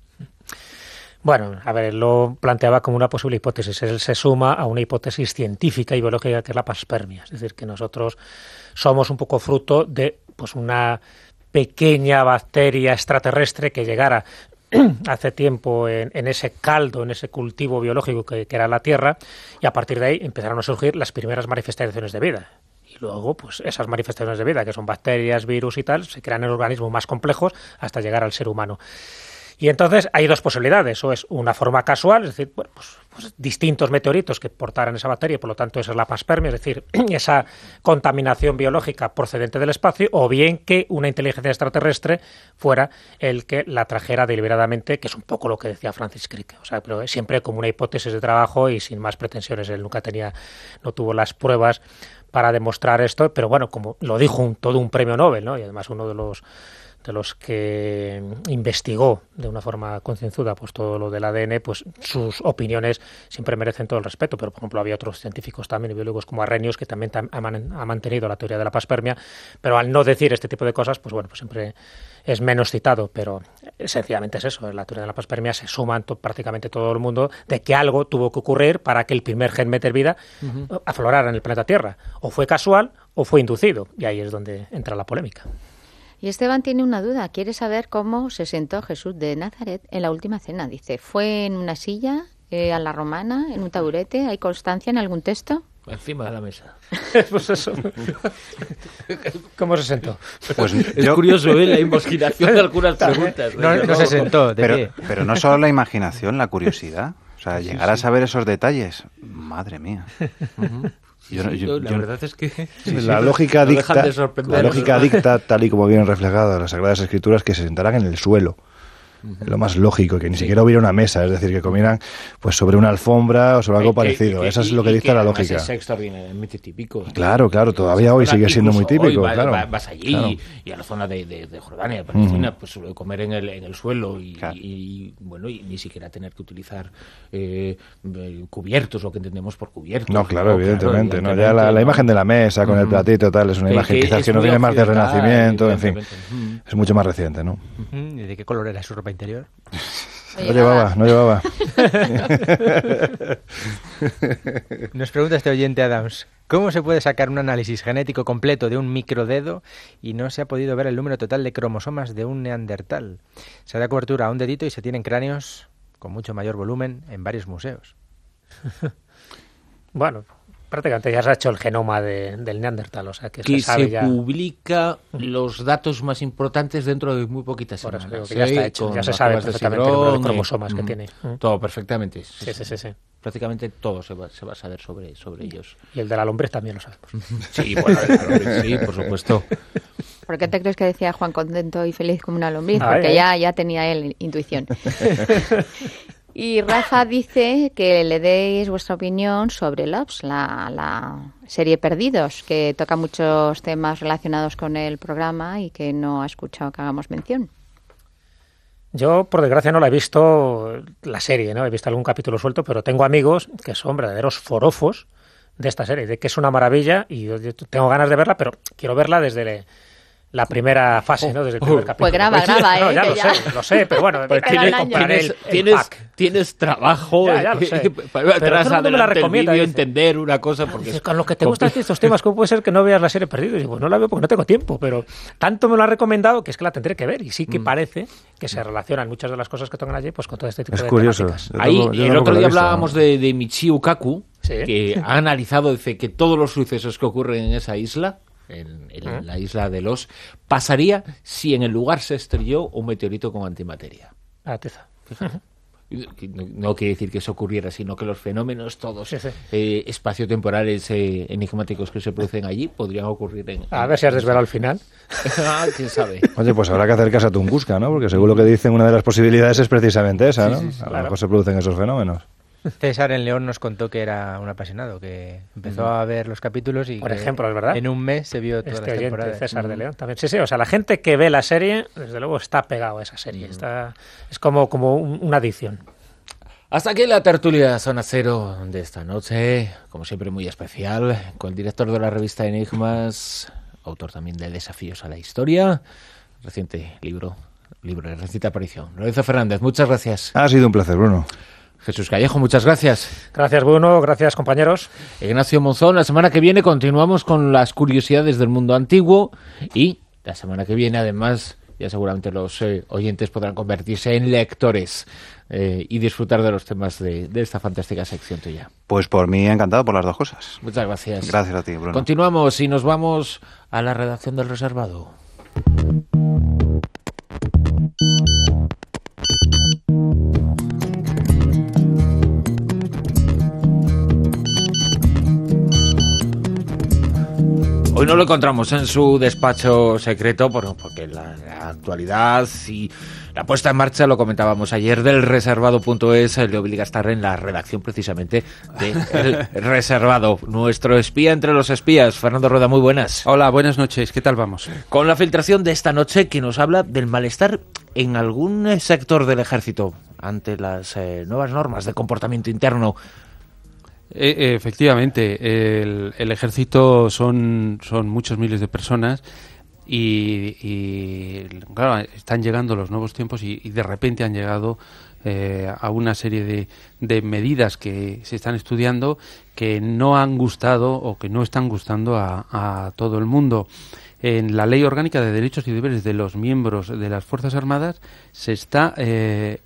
Bueno, a ver, lo planteaba como una posible hipótesis. Él se suma a una hipótesis científica y biológica que es la paspermia. Es decir, que nosotros somos un poco fruto de pues una pequeña bacteria extraterrestre que llegara hace tiempo en, ese caldo, en ese cultivo biológico que, era la Tierra, y a partir de ahí empezaron a surgir las primeras manifestaciones de vida. Y luego, pues esas manifestaciones de vida, que son bacterias, virus y tal, se crean en organismos más complejos hasta llegar al ser humano. Y entonces hay dos posibilidades, o es una forma casual, es decir, pues, pues, distintos meteoritos que portaran esa bacteria, por lo tanto esa es la paspermia, es decir, esa contaminación biológica procedente del espacio, o bien que una inteligencia extraterrestre fuera el que la trajera deliberadamente, que es un poco lo que decía Francis Crick, o sea, pero siempre como una hipótesis de trabajo y sin más pretensiones, él nunca tenía, no tuvo las pruebas para demostrar esto, pero bueno, como lo dijo un, todo un premio Nobel, ¿no? Y además uno de los de los que investigó de una forma concienzuda pues todo lo del ADN, pues sus opiniones siempre merecen todo el respeto. Pero, por ejemplo, había otros científicos también, biólogos como Arrhenius, que también ha, mantenido la teoría de la paspermia, pero al no decir este tipo de cosas, pues bueno, pues siempre es menos citado. Pero sencillamente es eso, en la teoría de la paspermia se suman prácticamente todo el mundo de que algo tuvo que ocurrir para que el primer gen meter vida aflorara en el planeta Tierra. O fue casual o fue inducido. Y ahí es donde entra la polémica. Y Esteban tiene una duda, quiere saber cómo se sentó Jesús de Nazaret en la última cena. Dice, ¿fue en una silla, eh, a la romana, en un taburete? ¿Hay constancia en algún texto? Encima de la mesa. pues eso. ¿Cómo se sentó? Pues es curioso ¿eh? la imaginación de algunas preguntas. No, se sentó. pero, pero no solo la imaginación, la curiosidad. O sea, llegar a saber esos detalles. Madre mía la verdad es que la lógica dicta, la lógica dicta tal y como vienen reflejadas las sagradas escrituras que se sentarán en el suelo lo más lógico, que ni siquiera hubiera una mesa, es decir, que comieran pues sobre una alfombra o sobre algo parecido. Eso es lo que dicta la lógica. Es extraordinariamente típico. Claro, claro, todavía hoy sigue siendo muy típico. claro, vas allí y a la zona de, de, Jordania, Palestina, pues comer en el, en el suelo y, bueno, y ni siquiera tener que utilizar eh, cubiertos, lo que entendemos por cubiertos. No, claro, evidentemente. ¿no? Ya la, imagen de la mesa con el platito tal es una imagen quizás que no viene más de renacimiento, en fin, es mucho más reciente, ¿no? ¿Y de qué color era su ropa interior? No llevaba, no llevaba. Nos pregunta este oyente Adams, ¿cómo se puede sacar un análisis genético completo de un microdedo y no se ha podido ver el número total de cromosomas de un neandertal? Se da cobertura a un dedito y se tienen cráneos con mucho mayor volumen en varios museos. bueno, prácticamente ya se ha hecho el genoma del Neandertal, o sea que, se, sabe publica los datos más importantes dentro de muy poquitas semanas. ya está hecho, ya se sabe perfectamente el número de cromosomas que mm, tiene. Todo perfectamente. Sí, sí, sí. sí, Prácticamente todo se va, se va, a saber sobre, sobre ellos. Y el de la lombriz también lo sabemos. sí, bueno, sí, por supuesto. ¿Por qué te crees que decía Juan contento y feliz como una lombriz? Porque ya, ya tenía él intuición. Y Rafa dice que le deis vuestra opinión sobre Loves, la, serie Perdidos, que toca muchos temas relacionados con el programa y que no ha escuchado que hagamos mención. Yo, por desgracia, no la he visto la serie, ¿no? He visto algún capítulo suelto, pero tengo amigos que son verdaderos forofos de esta serie, de que es una maravilla y yo tengo ganas de verla, pero quiero verla desde la primera fase, ¿no? Desde el primer capítulo. Pues graba, pues graba, ¿eh? No, ya lo sé, lo sé, pero bueno, pues tienes, tienes, tienes, tienes, trabajo ya, ya lo sé. para pero atrás no me la recomienda, entender una cosa porque con lo que te gustan estos temas, ¿cómo puede ser que no veas la serie Perdidos? Y pues no la veo porque no tengo tiempo, pero tanto me lo ha recomendado que es que la tendré que ver y sí que mm. parece que se relacionan muchas de las cosas que tocan allí pues con todo este tipo es de curioso. Ahí, el otro día hablábamos de, de Michio Kaku, que ha analizado dice que todos los sucesos que ocurren en esa isla en, la isla de Los, pasaría si en el lugar se estrelló un meteorito con antimateria. Ah, no, quiere decir que eso ocurriera, sino que los fenómenos todos eh, espaciotemporales eh, enigmáticos que se producen allí podrían ocurrir en... A ver si has desvelado al final. ah, quién sabe. Oye, pues habrá que hacer caso a Tunguska, ¿no? Porque según lo que dicen, una de las posibilidades es precisamente esa, ¿no? a lo mejor se producen esos fenómenos. César en León nos contó que era un apasionado, que empezó a ver los capítulos y por ejemplo, es verdad. En un mes se vio toda este la César de León también. Sí, sí, o sea, la gente que ve la serie, desde luego está pegado a esa serie. Está es como como una adicción. Hasta aquí la tertulia Zona Cero de esta noche, como siempre muy especial, con el director de la revista Enigmas, autor también de Desafíos a la Historia, reciente libro, libro de reciente aparición. Lorenzo Fernández, muchas gracias. Ha sido un placer, Bruno. Jesús Callejo, muchas gracias. Gracias, Bruno. Gracias, compañeros. Ignacio Monzón, la semana que viene continuamos con las curiosidades del mundo antiguo y la semana que viene, además, ya seguramente los eh, oyentes podrán convertirse en lectores eh, y disfrutar de los temas de, de, esta fantástica sección tuya. Pues por mí encantado por las dos cosas. Muchas gracias. Gracias a ti, Bruno. Continuamos y nos vamos a la redacción del reservado. Hoy no lo encontramos en su despacho secreto porque la, la, actualidad y la puesta en marcha, lo comentábamos ayer, del reservado.es le obliga a estar en la redacción precisamente del reservado. Nuestro espía entre los espías, Fernando Rueda, muy buenas. Hola, buenas noches, ¿qué tal vamos? Con la filtración de esta noche que nos habla del malestar en algún sector del ejército ante las eh, nuevas normas de comportamiento interno. Eh, efectivamente, el, ejército son, son muchos miles de personas y, y claro, están llegando los nuevos tiempos y, de repente han llegado eh, a una serie de, medidas que se están estudiando que no han gustado o que no están gustando a, a todo el mundo. En la Ley Orgánica de Derechos y Deberes de los miembros de las Fuerzas Armadas se está eh,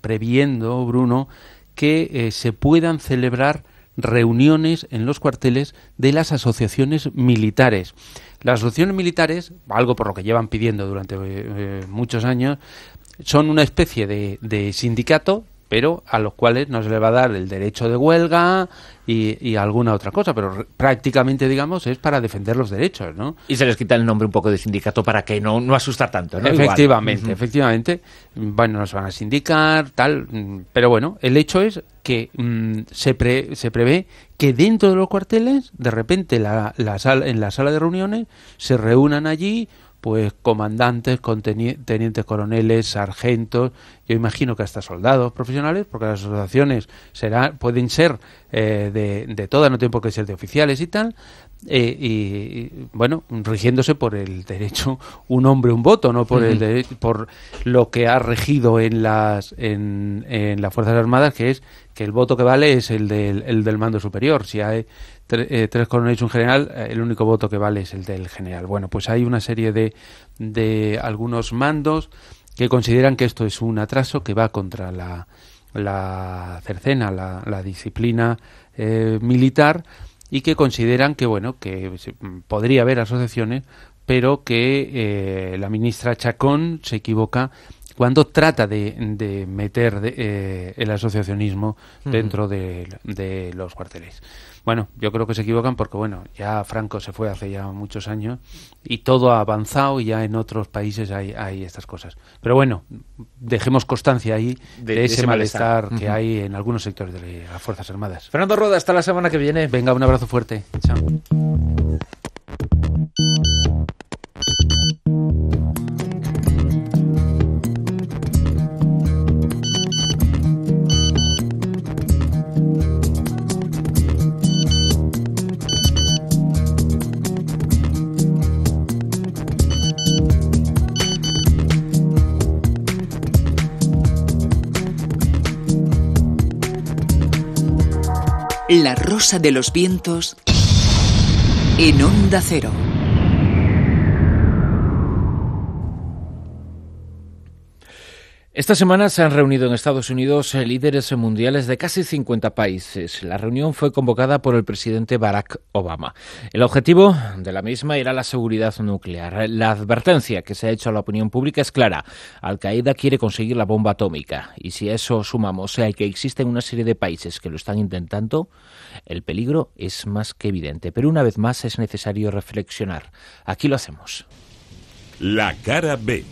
previendo, Bruno, que eh, se puedan celebrar reuniones en los cuarteles de las asociaciones militares. Las asociaciones militares, algo por lo que llevan pidiendo durante eh, muchos años, son una especie de, de, sindicato, pero a los cuales no se le va a dar el derecho de huelga y, y, alguna otra cosa, pero prácticamente, digamos, es para defender los derechos, ¿no? Y se les quita el nombre un poco de sindicato para que no, no asustar tanto, ¿no? Efectivamente, efectivamente. Bueno, nos van a sindicar, tal, pero bueno, el hecho es que mmm, se, pre, se prevé que dentro de los cuarteles, de repente, la, la sala, en la sala de reuniones, se reúnan allí pues comandantes, con tenientes coroneles, sargentos, yo imagino que hasta soldados profesionales, porque las asociaciones será, pueden ser eh, de, de todas, no tienen por qué ser de oficiales y tal, eh, y, y, bueno, rigiéndose por el derecho un hombre un voto, no por el derecho, por lo que ha regido en las en, en, las fuerzas armadas, que es que el voto que vale es el del, el del mando superior. Si hay tre, eh, tres coroneles y un general, eh, el único voto que vale es el del general. Bueno, pues hay una serie de de algunos mandos que consideran que esto es un atraso que va contra la la cercena, la, la disciplina eh, militar y que consideran que bueno que podría haber asociaciones pero que eh, la ministra Chacón se equivoca cuando trata de, de meter de, eh, el asociacionismo uh -huh. dentro de, de, los cuarteles. Bueno, yo creo que se equivocan porque, bueno, ya Franco se fue hace ya muchos años y todo ha avanzado y ya en otros países hay, hay estas cosas. Pero bueno, dejemos constancia ahí de, de ese, ese, malestar, malestar. que uh -huh. hay en algunos sectores de las Fuerzas Armadas. Fernando Roda, hasta la semana que viene. Venga, un abrazo fuerte. Chao. La Rosa de los Vientos en Onda Cero. Esta semana se han reunido en Estados Unidos líderes mundiales de casi 50 países. La reunión fue convocada por el presidente Barack Obama. El objetivo de la misma era la seguridad nuclear. La advertencia que se ha hecho a la opinión pública es clara. Al-Qaeda quiere conseguir la bomba atómica. Y si a eso sumamos el que existen una serie de países que lo están intentando, el peligro es más que evidente. Pero una vez más es necesario reflexionar. Aquí lo hacemos. La cara B.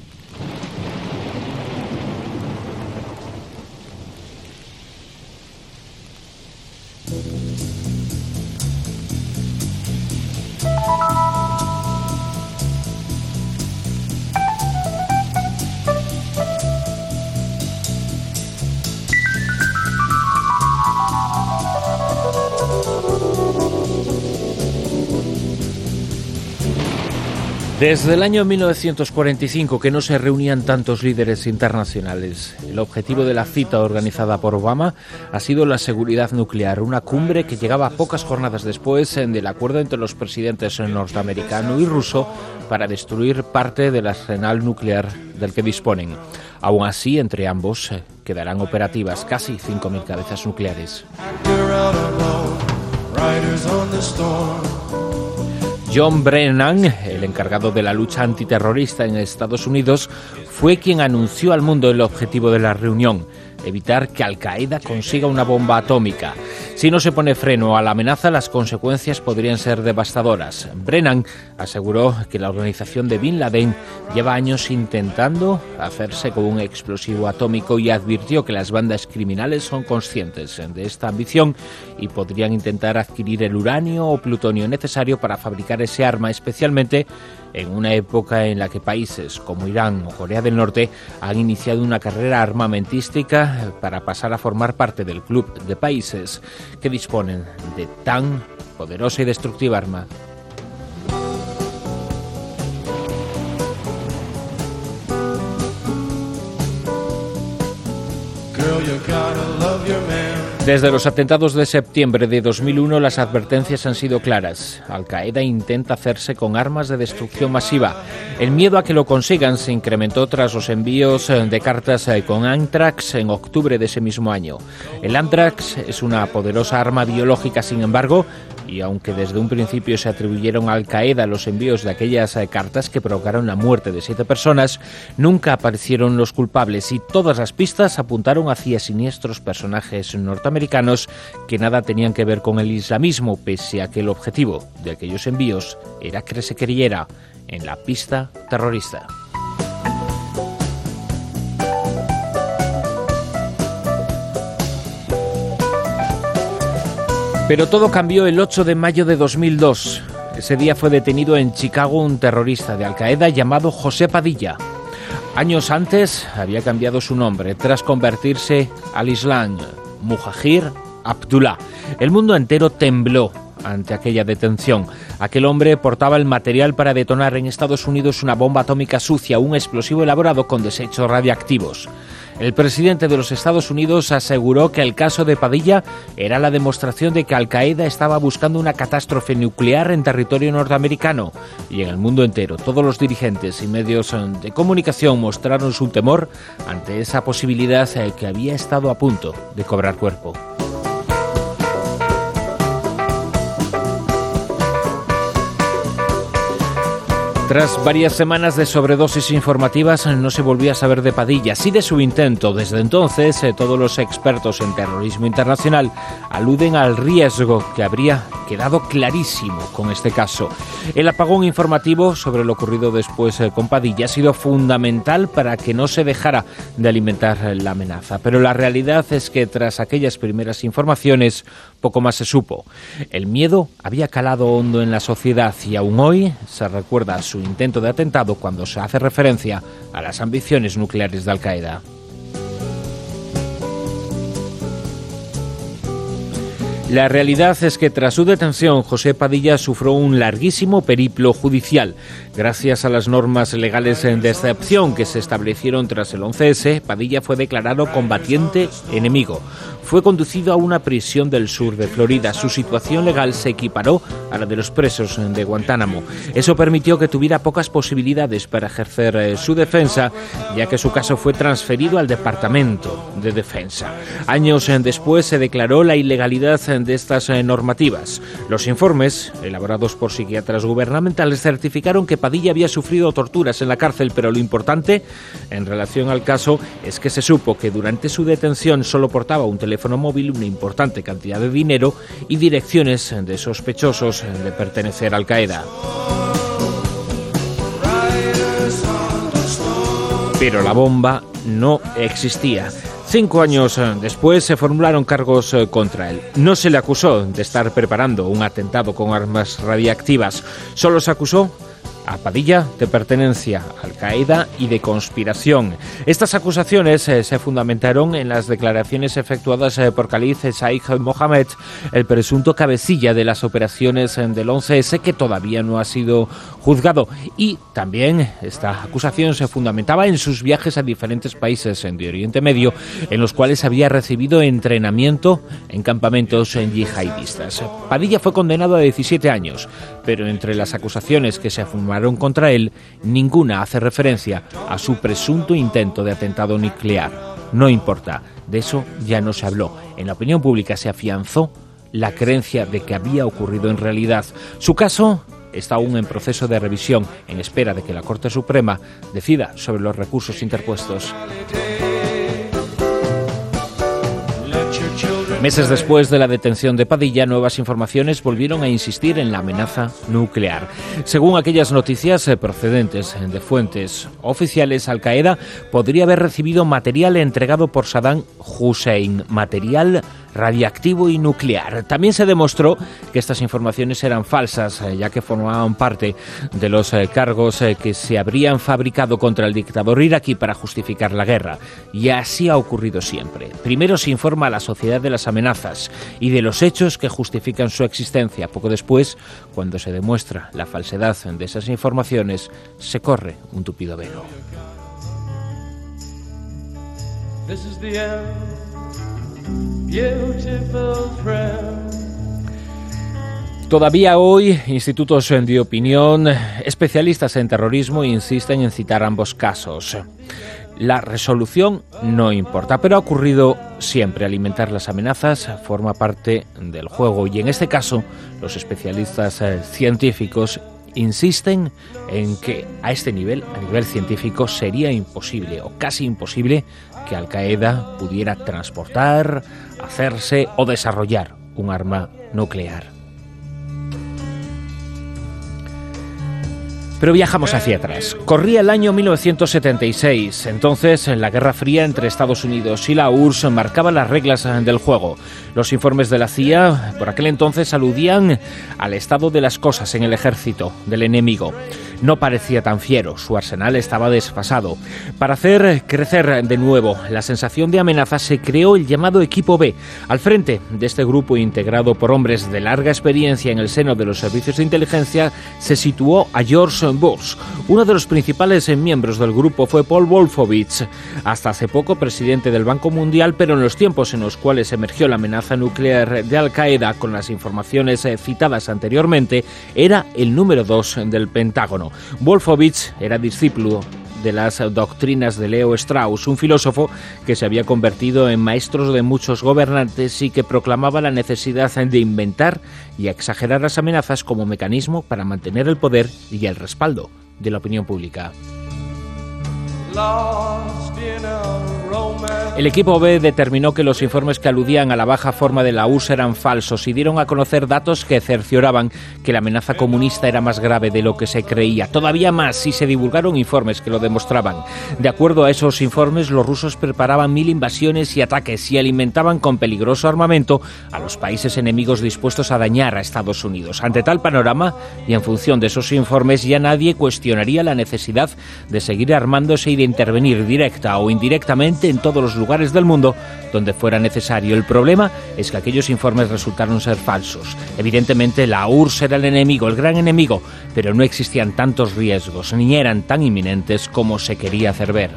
Desde el año 1945 que no se reunían tantos líderes internacionales. El objetivo de la cita organizada por Obama ha sido la seguridad nuclear, una cumbre que llegaba pocas jornadas después del acuerdo entre los presidentes norteamericano y ruso para destruir parte del arsenal nuclear del que disponen. Aún así, entre ambos eh, quedarán operativas casi 5.000 cabezas nucleares. John Brennan, el encargado de la lucha antiterrorista en Estados Unidos, fue quien anunció al mundo el objetivo de la reunión evitar que Al Qaeda consiga una bomba atómica. Si no se pone freno a la amenaza, las consecuencias podrían ser devastadoras. Brennan aseguró que la organización de Bin Laden lleva años intentando hacerse con un explosivo atómico y advirtió que las bandas criminales son conscientes de esta ambición y podrían intentar adquirir el uranio o plutonio necesario para fabricar ese arma, especialmente en una época en la que países como Irán o Corea del Norte han iniciado una carrera armamentística para pasar a formar parte del club de países que disponen de tan poderosa y destructiva arma. Desde los atentados de septiembre de 2001 las advertencias han sido claras. Al Qaeda intenta hacerse con armas de destrucción masiva. El miedo a que lo consigan se incrementó tras los envíos eh, de cartas eh, con Antrax en octubre de ese mismo año. El Antrax es una poderosa arma biológica, sin embargo, y aunque desde un principio se atribuyeron a Al Qaeda los envíos de aquellas eh, cartas que provocaron la muerte de siete personas, nunca aparecieron los culpables y todas las pistas apuntaron hacia siniestros personajes norteamericanos que nada tenían que ver con el islamismo, pese a que el objetivo de aquellos envíos era que se creyera en la pista terrorista. Pero todo cambió el 8 de mayo de 2002. Ese día fue detenido en Chicago un terrorista de Al Qaeda llamado José Padilla. Años antes había cambiado su nombre tras convertirse al Islam, Mujahir Abdullah. El mundo entero tembló ante aquella detención. Aquel hombre portaba el material para detonar en Estados Unidos una bomba atómica sucia, un explosivo elaborado con desechos radiactivos. El presidente de los Estados Unidos aseguró que el caso de Padilla era la demostración de que Al Qaeda estaba buscando una catástrofe nuclear en territorio norteamericano y en el mundo entero. Todos los dirigentes y medios de comunicación mostraron su temor ante esa posibilidad eh, que había estado a punto de cobrar cuerpo. Tras varias semanas de sobredosis informativas no se volvió a saber de Padilla, sí de su intento. Desde entonces eh, todos los expertos en terrorismo internacional aluden al riesgo que habría quedado clarísimo con este caso. El apagón informativo sobre lo ocurrido después eh, con Padilla ha sido fundamental para que no se dejara de alimentar la amenaza. Pero la realidad es que tras aquellas primeras informaciones poco más se supo. El miedo había calado hondo en la sociedad y aún hoy se recuerda su intento de atentado cuando se hace referencia a las ambiciones nucleares de Al Qaeda. La realidad es que tras su detención, José Padilla sufrió un larguísimo periplo judicial. Gracias a las normas legales de excepción que se establecieron tras el 11S, Padilla fue declarado combatiente enemigo. Fue conducido a una prisión del sur de Florida. Su situación legal se equiparó a la de los presos de Guantánamo. Eso permitió que tuviera pocas posibilidades para ejercer eh, su defensa, ya que su caso fue transferido al Departamento de Defensa. Años eh, después se declaró la ilegalidad de estas eh, normativas. Los informes, elaborados por psiquiatras gubernamentales, certificaron que Padilla había sufrido torturas en la cárcel, pero lo importante en relación al caso es que se supo que durante su detención solo portaba un teléfono móvil, una importante cantidad de dinero y direcciones de sospechosos de pertenecer al Qaeda. Pero la bomba no existía. Cinco años después se formularon cargos contra él. No se le acusó de estar preparando un atentado con armas radiactivas, solo se acusó a Padilla de pertenencia Al-Qaeda y de conspiración. Estas acusaciones eh, se fundamentaron en las declaraciones efectuadas eh, por Khalid Sheikh Mohammed, el presunto cabecilla de las operaciones eh, del 11S que todavía no ha sido juzgado. Y también esta acusación se fundamentaba en sus viajes a diferentes países de Oriente Medio, en los cuales había recibido entrenamiento en campamentos yihadistas. Padilla fue condenado a 17 años, pero entre las acusaciones que se fumaron contra él, ninguna hace referencia a su presunto intento de atentado nuclear. No importa, de eso ya no se habló. En la opinión pública se afianzó la creencia de que había ocurrido en realidad. Su caso está aún en proceso de revisión, en espera de que la Corte Suprema decida sobre los recursos interpuestos. Meses después de la detención de Padilla, nuevas informaciones volvieron a insistir en la amenaza nuclear. Según aquellas noticias eh, procedentes de fuentes oficiales, Al Qaeda podría haber recibido material entregado por Saddam Hussein, material radiactivo y nuclear. También se demostró que estas informaciones eran falsas, eh, ya que formaban parte de los eh, cargos eh, que se habrían fabricado contra el dictador iraquí para justificar la guerra. Y así ha ocurrido siempre. Primero se informa a la sociedad de las amenazas y de los hechos que justifican su existencia. Poco después, cuando se demuestra la falsedad de esas informaciones, se corre un tupido velo. Todavía hoy, institutos de opinión, especialistas en terrorismo insisten en citar ambos casos. La resolución no importa, pero ha ocurrido siempre. Alimentar las amenazas forma parte del juego y en este caso los especialistas eh, científicos insisten en que a este nivel, a nivel científico, sería imposible o casi imposible que Al Qaeda pudiera transportar, hacerse o desarrollar un arma nuclear. Pero viajamos hacia atrás. Corría el año 1976. Entonces, la Guerra Fría entre Estados Unidos y la URSS marcaba las reglas del juego. Los informes de la CIA por aquel entonces aludían al estado de las cosas en el ejército del enemigo no parecía tan fiero, su arsenal estaba desfasado. Para hacer crecer de nuevo la sensación de amenaza se creó el llamado Equipo B. Al frente de este grupo integrado por hombres de larga experiencia en el seno de los servicios de inteligencia se situó a George Bush. Uno de los principales miembros del grupo fue Paul Wolfowitz, hasta hace poco presidente del Banco Mundial, pero en los tiempos en los cuales emergió la amenaza nuclear de Al Qaeda con las informaciones citadas anteriormente, era el número dos del Pentágono. Wolfowitz era discípulo de las doctrinas de Leo Strauss, un filósofo que se había convertido en maestro de muchos gobernantes y que proclamaba la necesidad de inventar y exagerar las amenazas como mecanismo para mantener el poder y el respaldo de la opinión pública. El equipo B determinó que los informes que aludían a la baja forma de la URSS eran falsos y dieron a conocer datos que cercioraban que la amenaza comunista era más grave de lo que se creía. Todavía más si se divulgaron informes que lo demostraban. De acuerdo a esos informes, los rusos preparaban mil invasiones y ataques y alimentaban con peligroso armamento a los países enemigos dispuestos a dañar a Estados Unidos. Ante tal panorama y en función de esos informes, ya nadie cuestionaría la necesidad de seguir armándose y de intervenir directa o indirectamente en todos los lugares del mundo donde fuera necesario. El problema es que aquellos informes resultaron ser falsos. Evidentemente la URSS era el enemigo, el gran enemigo, pero no existían tantos riesgos ni eran tan inminentes como se quería hacer ver.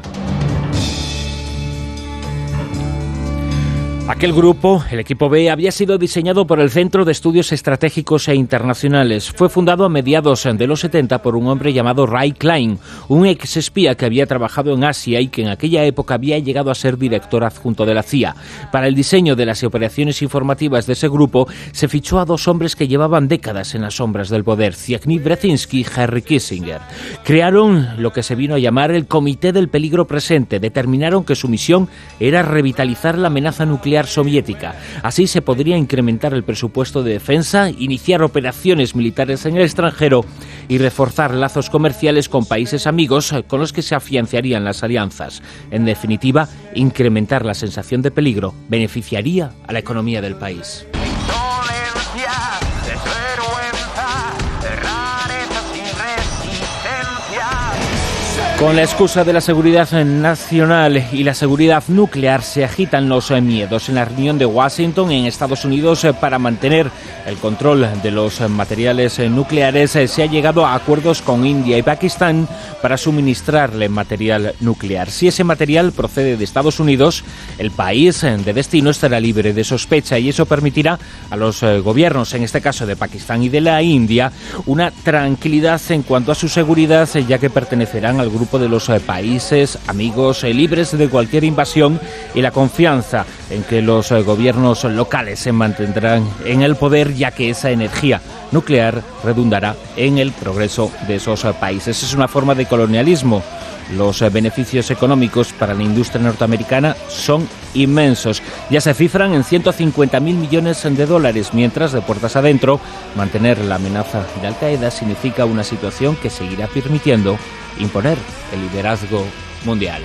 Aquel grupo, el equipo B, había sido diseñado por el Centro de Estudios Estratégicos e Internacionales. Fue fundado a mediados de los 70 por un hombre llamado Ray Klein, un ex espía que había trabajado en Asia y que en aquella época había llegado a ser director adjunto de la CIA. Para el diseño de las operaciones informativas de ese grupo se fichó a dos hombres que llevaban décadas en las sombras del poder, Zbigniew Brzezinski y Henry Kissinger. Crearon lo que se vino a llamar el Comité del Peligro Presente. Determinaron que su misión era revitalizar la amenaza nuclear soviética. Así se podría incrementar el presupuesto de defensa, iniciar operaciones militares en el extranjero y reforzar lazos comerciales con países amigos con los que se afianzarían las alianzas. En definitiva, incrementar la sensación de peligro beneficiaría a la economía del país. Con la excusa de la seguridad nacional y la seguridad nuclear se agitan los miedos en la reunión de Washington en Estados Unidos para mantener el control de los materiales nucleares. Se ha llegado a acuerdos con India y Pakistán para suministrarle material nuclear. Si ese material procede de Estados Unidos, el país de destino estará libre de sospecha y eso permitirá a los gobiernos, en este caso de Pakistán y de la India, una tranquilidad en cuanto a su seguridad, ya que pertenecerán al grupo de los eh, países amigos eh, libres de cualquier invasión y la confianza en que los eh, gobiernos locales se mantendrán en el poder ya que esa energía nuclear redundará en el progreso de esos países. Es una forma de colonialismo. Los beneficios económicos para la industria norteamericana son inmensos. Ya se cifran en 150 mil millones de dólares, mientras de puertas adentro mantener la amenaza de Al Qaeda significa una situación que seguirá permitiendo imponer el liderazgo mundial.